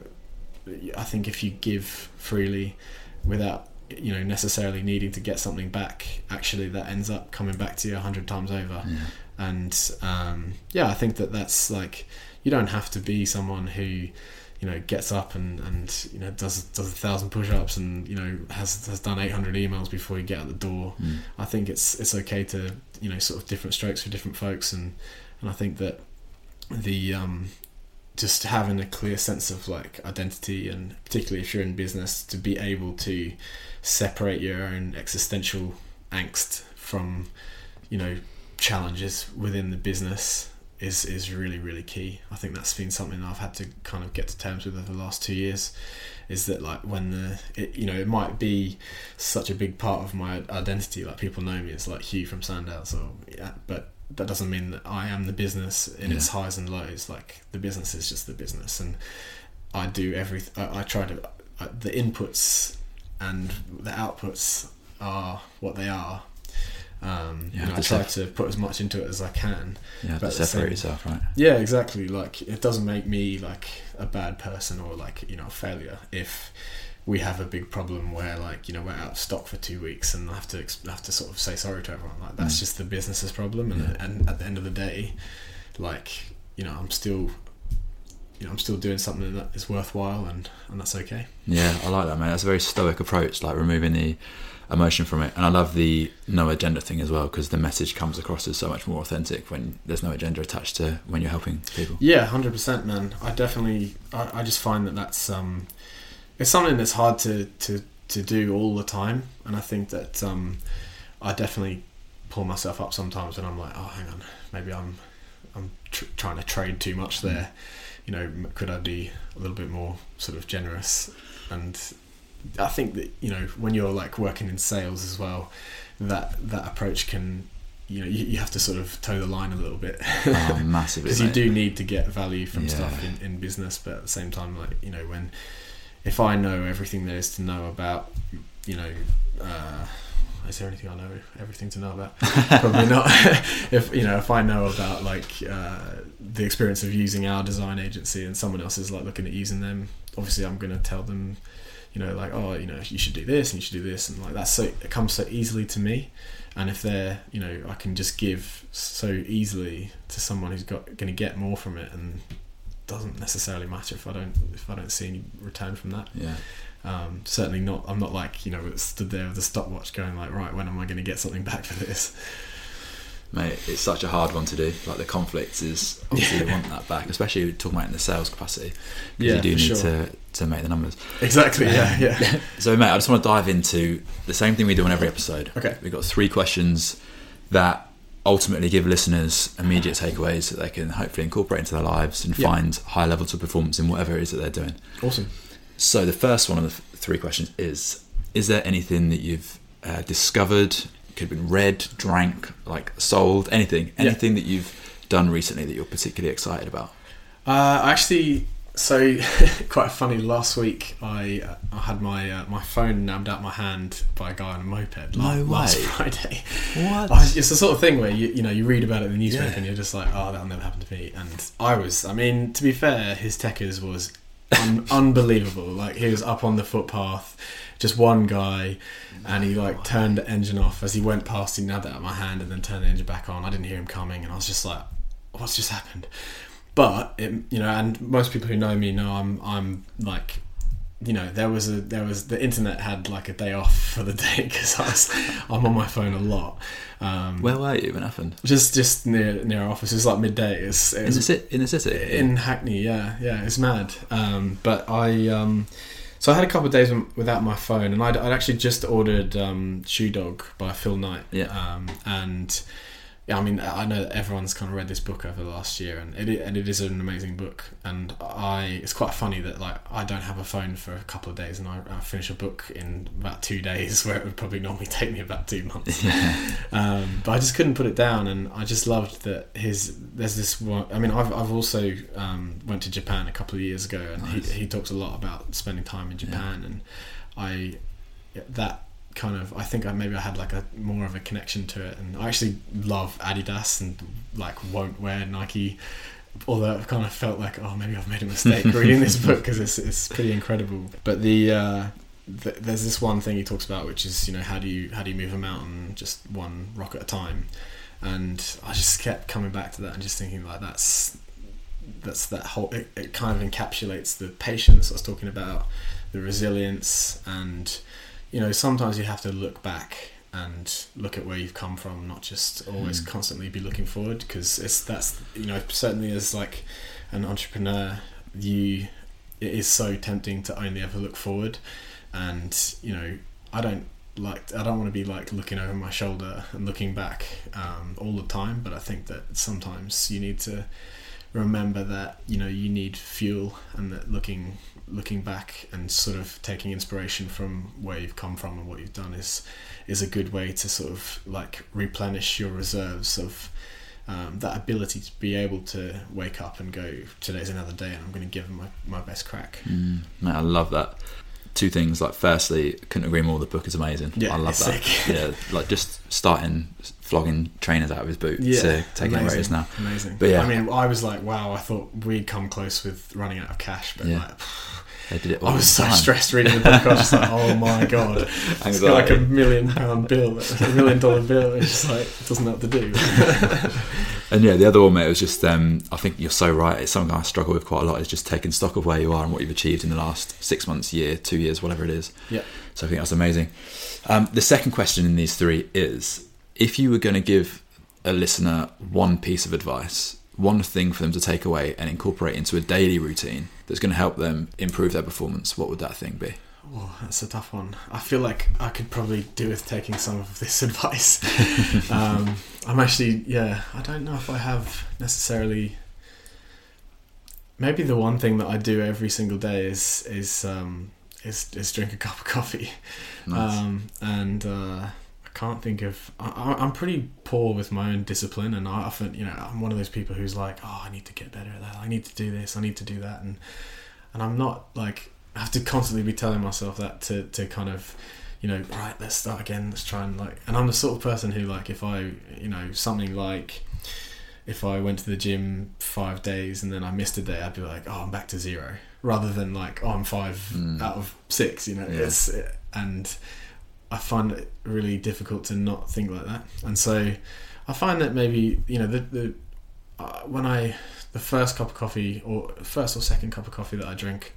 I think if you give freely without you know necessarily needing to get something back actually that ends up coming back to you a hundred times over Yeah. and um, yeah, I think that that's like you don't have to be someone who you know gets up and, and you know does does a thousand push-ups and you know has has done 800 emails before you get out the door. Mm. I think it's it's okay to you know sort of different strokes for different folks and and I think that the um just having a clear sense of like identity and particularly if you're in business to be able to separate your own existential angst from you know challenges within the business is is really really key. I think that's been something I've had to kind of get to terms with over the last two years. Is that like when the it, you know it might be such a big part of my identity, like people know me as like Hugh from Sandows, or yeah, but that doesn't mean that I am the business in its highs and lows. Like the business is just the business, and I do everything. I, I try to uh, the inputs and the outputs are what they are. Um, You I try to put as much into it as I can. Have But separate same- yourself, right? Yeah, exactly. Like it doesn't make me like a bad person or like you know a failure if we have a big problem where like you know we're out of stock for two weeks and I have to have to sort of say sorry to everyone. Like that's Mm. just the business's problem, and Yeah. and at the end of the day, like you know I'm still. You know, I'm still doing something that is worthwhile, and, and that's okay. Yeah, I like that, mate. That's a very stoic approach, like removing the emotion from it. And I love the no agenda thing as well, because the message comes across as so much more authentic when there's no agenda attached to when you're helping people. Yeah, hundred percent, man. I definitely, I, I just find that that's um, it's something that's hard to to to do all the time, and I think that um, I definitely pull myself up sometimes when I'm like, oh, hang on, maybe I'm I'm tr- trying to trade too much there. You know, could I be a little bit more sort of generous? And I think that you know when you're like working in sales as well, that that approach can. You know, you, you have to sort of toe the line a little bit. Oh, massively. because you do need to get value from Yeah. stuff in, in business but at the same time like you know when if i know everything there is to know about you know uh, is there anything i know everything to know about? Probably not. If you know if i know about like uh, the experience of using our design agency and someone else is like looking at using them obviously i'm going to tell them you know like oh you know you should do this and you should do this and like that's so it comes so easily to me. And if they're you know i can just give so easily to someone who's got going to get more from it and doesn't necessarily matter if i don't if i don't see any return from that. Yeah. Um, certainly not i'm not like you know stood there with a stopwatch going like right when am i going to get something back for this Mate, it's such a hard one to do. Like the conflict is obviously you want that back, especially talking about in the sales capacity. 'cause Yeah, you do need sure. to, to make the numbers. exactly yeah yeah So, mate, I just want to dive into the same thing we do on every episode. Okay. We've got three questions that ultimately give listeners immediate takeaways that they can hopefully incorporate into their lives and Yeah. find high levels of performance in whatever it is that they're doing. awesome So, the first one of the three questions is Is there anything that you've uh, discovered, could have been read, drank, like sold, anything, Yeah. anything that you've done recently that you're particularly excited about? Uh, actually, so quite funny. Last week, I uh, I had my uh, my phone nabbed out my hand by a guy on a moped. No last way. Friday. What? I- it's the sort of thing where you you know you read about it in the newspaper Yeah. and you're just like, oh, that'll never happen to me. And I was, I mean, to be fair, his techers was un- unbelievable. Like he was up on the footpath, just one guy, and he like turned the engine off as he went past. He nabbed it out my hand and then turned the engine back on. I didn't hear him coming, and I was just like, what's just happened? But it, you know, and most people who know me know I'm I'm like you know there was a there was the internet had like a day off for the day because I was I'm on my phone a lot. Um, Where were you when it happened? just just near near our office. It like midday. It was, it In the, ci- in the city? in Hackney. Yeah, yeah, it's mad. Um, but I um, so I had a couple of days without my phone, and I'd, I'd actually just ordered um, Shoe Dog by Phil Knight. Yeah. Um, and yeah, I mean, I know that everyone's kind of read this book over the last year, and it and it is an amazing book. And I, it's quite funny that like I don't have a phone for a couple of days, and I, I finish a book in about two days, where it would probably normally take me about two months. um, but I just couldn't put it down, and I just loved that his. There's this one. I mean, I've I've also um, went to Japan a couple of years ago, and Nice. he he talks a lot about spending time in Japan, and I that kind of I think I maybe I had like a more of a connection to it. And I actually love Adidas and like won't wear Nike. Although I've kind of felt like oh maybe I've made a mistake reading this book because it's, it's pretty incredible. But the uh th- there's this one thing he talks about which is you know how do you how do you move a mountain just one rock at a time? And I just kept coming back to that and just thinking like that's that's that whole it, it kind of encapsulates the patience I was talking about the resilience and you know sometimes you have to look back and look at where you've come from not just always Mm. constantly be looking forward because it's that's you know certainly as like an entrepreneur you it is so tempting to only ever look forward and you know I don't like I don't want to be like looking over my shoulder and looking back um, all the time but I think that sometimes you need to remember that you know you need fuel and that looking looking back and sort of taking inspiration from where you've come from and what you've done is is a good way to sort of like replenish your reserves of um, that ability to be able to wake up and go today's another day and I'm going to give my, my best crack Mm, mate, I love that. Two things. Like, firstly, couldn't agree more. The book is amazing. Yeah, I love that. sick. yeah, like just starting flogging trainers out of his boot to taking it where it is now. amazing But yeah. I mean I was like wow I thought we'd come close with running out of cash but Yeah. like They did it. I was so time. stressed reading the book I was just like oh my god It's like a million pound bill, a million dollar bill. It's just like it doesn't know what to do. And yeah, the other one, mate, was just um, I think you're so right. It's something I struggle with quite a lot. Is just taking stock of where you are and what you've achieved in the last six months, year, two years, whatever it is. Yeah. So I think that's amazing. Um, the second question in these three is: if you were going to give a listener one piece of advice, one thing for them to take away and incorporate into a daily routine that's going to help them improve their performance, what would that thing be? Oh, that's a tough one. I feel like I could probably do with taking some of this advice. um, I'm actually, yeah, I don't know if I have necessarily. Maybe the one thing that I do every single day is is um, is, is drink a cup of coffee. Nice. Um, and uh, can't think of. I, I'm pretty poor with my own discipline, and I often, you know, I'm one of those people who's like, "Oh, I need to get better at that. I need to do this. I need to do that," and and I'm not like I have to constantly be telling myself that to to kind of, you know, right, let's start again. Let's try and like. And I'm the sort of person who like if I, you know, something like. If I went to the gym five days and then I missed a day, I'd be like, "Oh, I'm back to zero, rather than like, "Oh, I'm five Mm. out of six, You know, Yeah. it's and I find it really difficult to not think like that. And so I find that maybe you know the the uh, when I the first cup of coffee or first or second cup of coffee that I drink,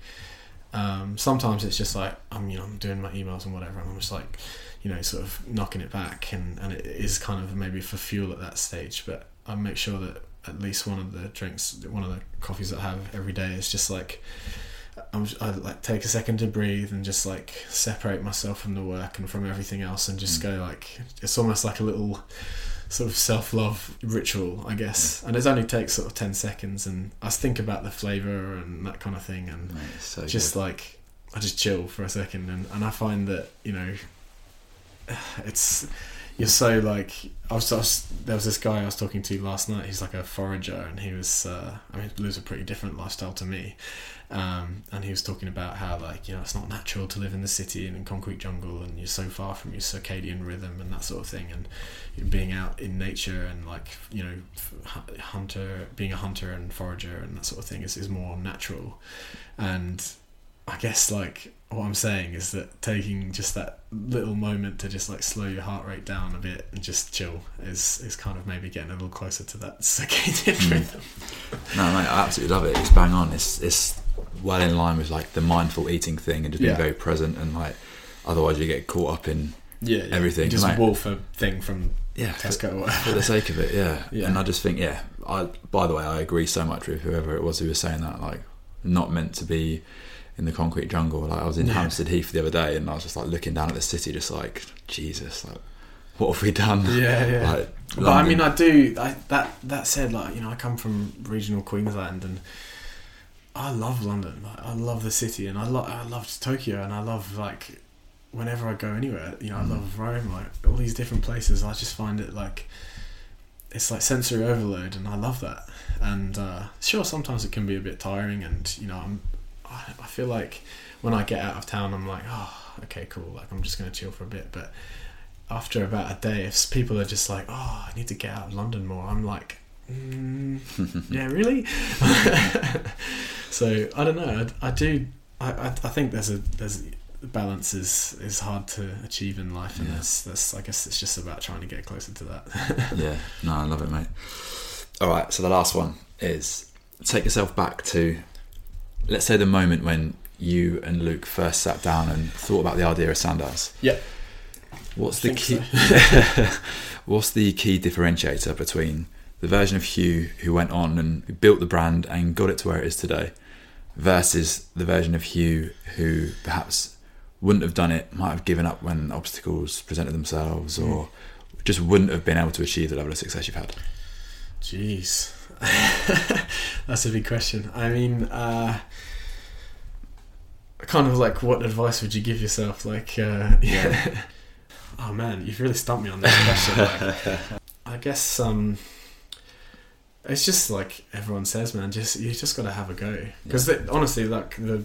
um, sometimes it's just like I'm you know I'm doing my emails and whatever, and I'm just like you know sort of knocking it back, and and it is kind of maybe for fuel at that stage, but I make sure that at least one of the drinks, one of the coffees that I have every day is just like I'm, I like take a second to breathe and just like separate myself from the work and from everything else and just Mm. go like it's almost like a little sort of self love ritual, I guess. And it only takes sort of ten seconds, and I think about the flavor and that kind of thing, and Mate, so just good. like I just chill for a second, and, and I find that you know it's you're so like I was, I was there was this guy I was talking to last night. He's like a forager, and he was uh, I mean lives a pretty different lifestyle to me. Um, and he was talking about how like you know it's not natural to live in the city and in concrete jungle, and you're so far from your circadian rhythm and that sort of thing, and being out in nature and like you know hunter being a hunter and forager and that sort of thing is, is more natural and i guess like what i'm saying is that taking just that little moment to just like slow your heart rate down a bit and just chill is is kind of maybe getting a little closer to that circadian Mm. rhythm No, mate, I absolutely love it. It's bang on. It's it's well in line with like the mindful eating thing and just being Yeah. very present and like otherwise you get caught up in yeah, Everything, You just mate. wolf a thing from yeah for, tesco or for the sake of it. Yeah. Yeah. and I just think yeah. I by the way, I agree so much with whoever it was who was saying that. Like, not meant to be in the concrete jungle. Like I was in Yeah. Hampstead Heath the other day and I was just like looking down at the city, just like Jesus, like what have we done? Yeah, yeah. Like, But I mean, I do. I, that that said, like you know, I come from regional Queensland, and I love London. Like, I love the city, and I love I loved Tokyo, and I love like whenever I go anywhere. You know, I Mm. love Rome, like all these different places. I just find it like it's like sensory overload, and I love that. And uh, sure, sometimes it can be a bit tiring, and you know, I'm I, I feel like when I get out of town, I'm like, oh, okay, cool. Like I'm just gonna chill for a bit, but after about a day, if people are just like, "Oh, I need to get out of London more," I'm like, mm, "Yeah, really?" so I don't know. I, I do. I, I, I think there's a there's balance is is hard to achieve in life, and Yeah. that's that's I guess it's just about trying to get closer to that. yeah, no, I love it, mate. All right, so the last one is take yourself back to, let's say, the moment when you and Luke first sat down and thought about the idea of Sandows. Yeah. What's the think key? what's the key differentiator between the version of Hugh who went on and built the brand and got it to where it is today, versus the version of Hugh who perhaps wouldn't have done it, might have given up when obstacles presented themselves, or just wouldn't have been able to achieve the level of success you've had? Jeez, that's a big question. I mean, uh, kind of like, what advice would you give yourself? Like, uh, Yeah. oh man, you've really stumped me on this question. Like, I guess um, it's just like everyone says, man. Just you just got to have a go. Because honestly, like the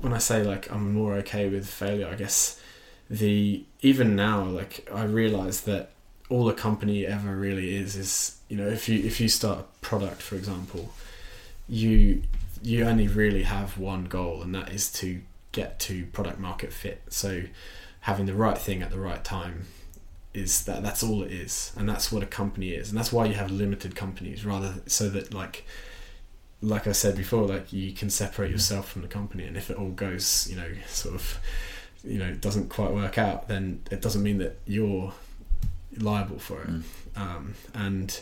when I say like I'm more okay with failure, I guess the even now, like I realize that all a company ever really is is you know if you if you start a product, for example, you you only really have one goal, and that is to get to product market fit. So having the right thing at the right time is that that's all it is and that's what a company is and that's why you have limited companies rather so that like like I said before like you can separate yourself from the company and if it all goes you know sort of you know doesn't quite work out then it doesn't mean that you're liable for it Mm. um, and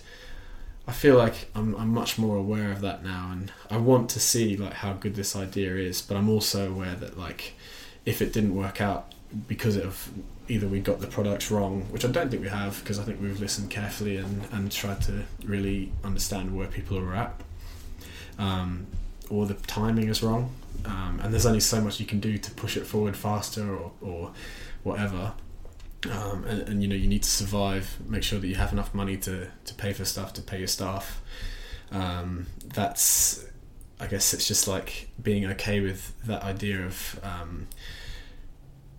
I feel like I'm, I'm much more aware of that now and I want to see like how good this idea is but I'm also aware that like if it didn't work out because of either we got the products wrong which I don't think we have because I think we've listened carefully and, and tried to really understand where people are at um, or the timing is wrong. Um, and there's only so much you can do to push it forward faster or, or whatever um, and, and you know you need to survive make sure that you have enough money to, to pay for stuff to pay your staff um, that's I guess it's just like being okay with that idea of um,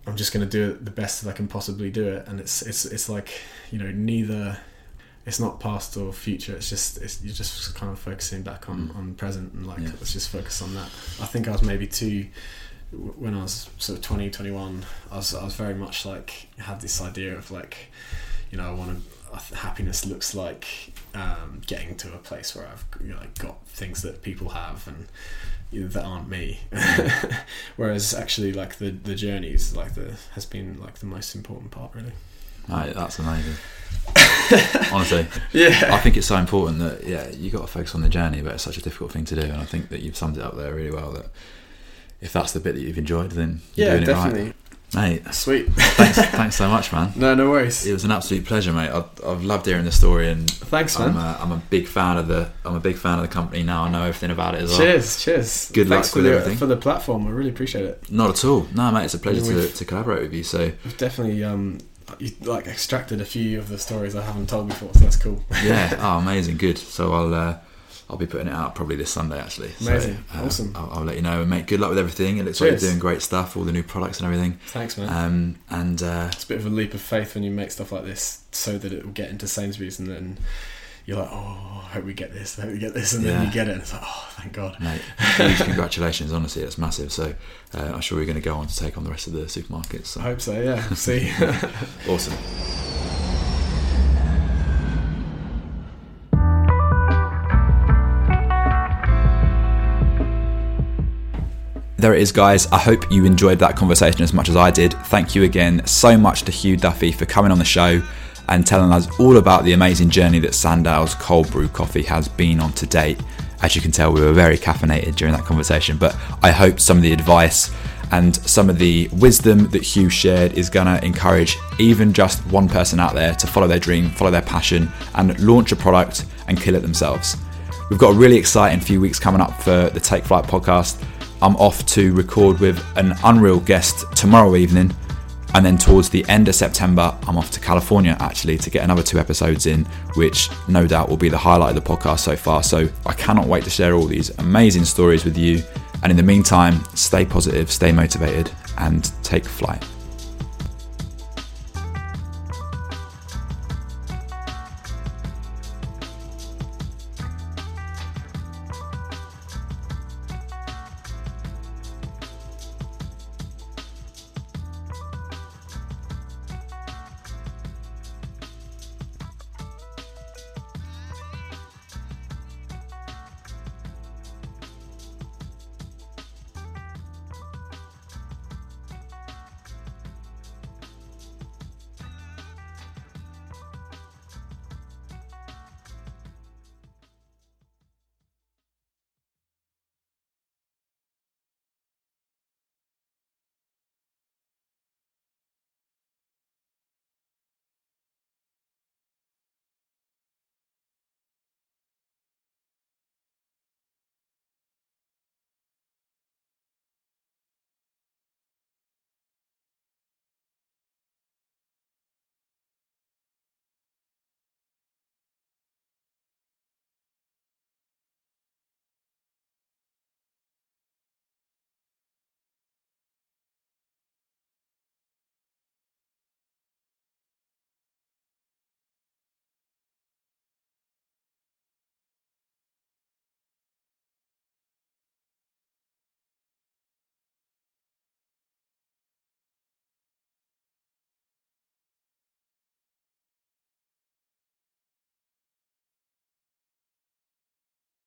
I'm just going to do it the best that I can possibly do it and it's it's it's like you know neither it's not past or future it's just it's, you're just kind of focusing back on Mm. on present and like Yeah. let's just focus on that I think I was maybe too when I was sort of 20 21 I was, I was very much like had this idea of like you know I want to happiness looks like um, getting to a place where I've you know, like, got things that people have and you know, that aren't me whereas actually like the the journeys like the has been like the most important part really Mate, that's amazing. Honestly, yeah I think it's so important that yeah, you got to focus on the journey, but it's such a difficult thing to do, and I think that you've summed it up there really well. That if that's the bit that you've enjoyed, then you're yeah doing definitely it right, mate. sweet Thanks, thanks so much, man. no no worries It was an absolute pleasure, mate. I've, I've loved hearing the story, and thanks man I'm a, I'm a big fan of the I'm a big fan of the company now. I know everything about it as well. cheers cheers Good thanks luck with the, everything. for the platform I really appreciate it Not at all. No, mate. It's a pleasure to, We've- to collaborate with you. So We've definitely um, you, like extracted a few of the stories I haven't told before, so that's cool. yeah, oh, amazing, good. So I'll uh, I'll be putting it out probably this Sunday actually. So, Amazing. uh, Awesome. I'll, I'll let you know, and mate. Good luck with everything. It looks like you're doing great stuff, all the new products and everything. Thanks, man. Um, and uh, it's a bit of a leap of faith when you make stuff like this, so that it will get into Sainsbury's, and then you're like, oh, I hope we get this, I hope we get this, and then Yeah. you get it, and it's like, oh, thank God. mate, huge congratulations. Honestly, it's massive. So uh, I'm sure you're going to go on to take on the rest of the supermarkets. I hope so. Yeah. See. awesome. There it is, guys. I hope you enjoyed that conversation as much as I did. Thank you again so much to Hugh Duffy for coming on the show and telling us all about the amazing journey that Sandows cold brew coffee has been on to date. As you can tell, we were very caffeinated during that conversation, but I hope some of the advice And some of the wisdom that Hugh shared is going to encourage even just one person out there to follow their dream, follow their passion, and launch a product and kill it themselves. We've got a really exciting few weeks coming up for the Take Flight podcast. I'm off to record with an unreal guest tomorrow evening. And then towards the end of September, I'm off to California actually to get another two episodes in, which no doubt will be the highlight of the podcast so far. So I cannot wait to share all these amazing stories with you. And in the meantime, stay positive, stay motivated, and take flight.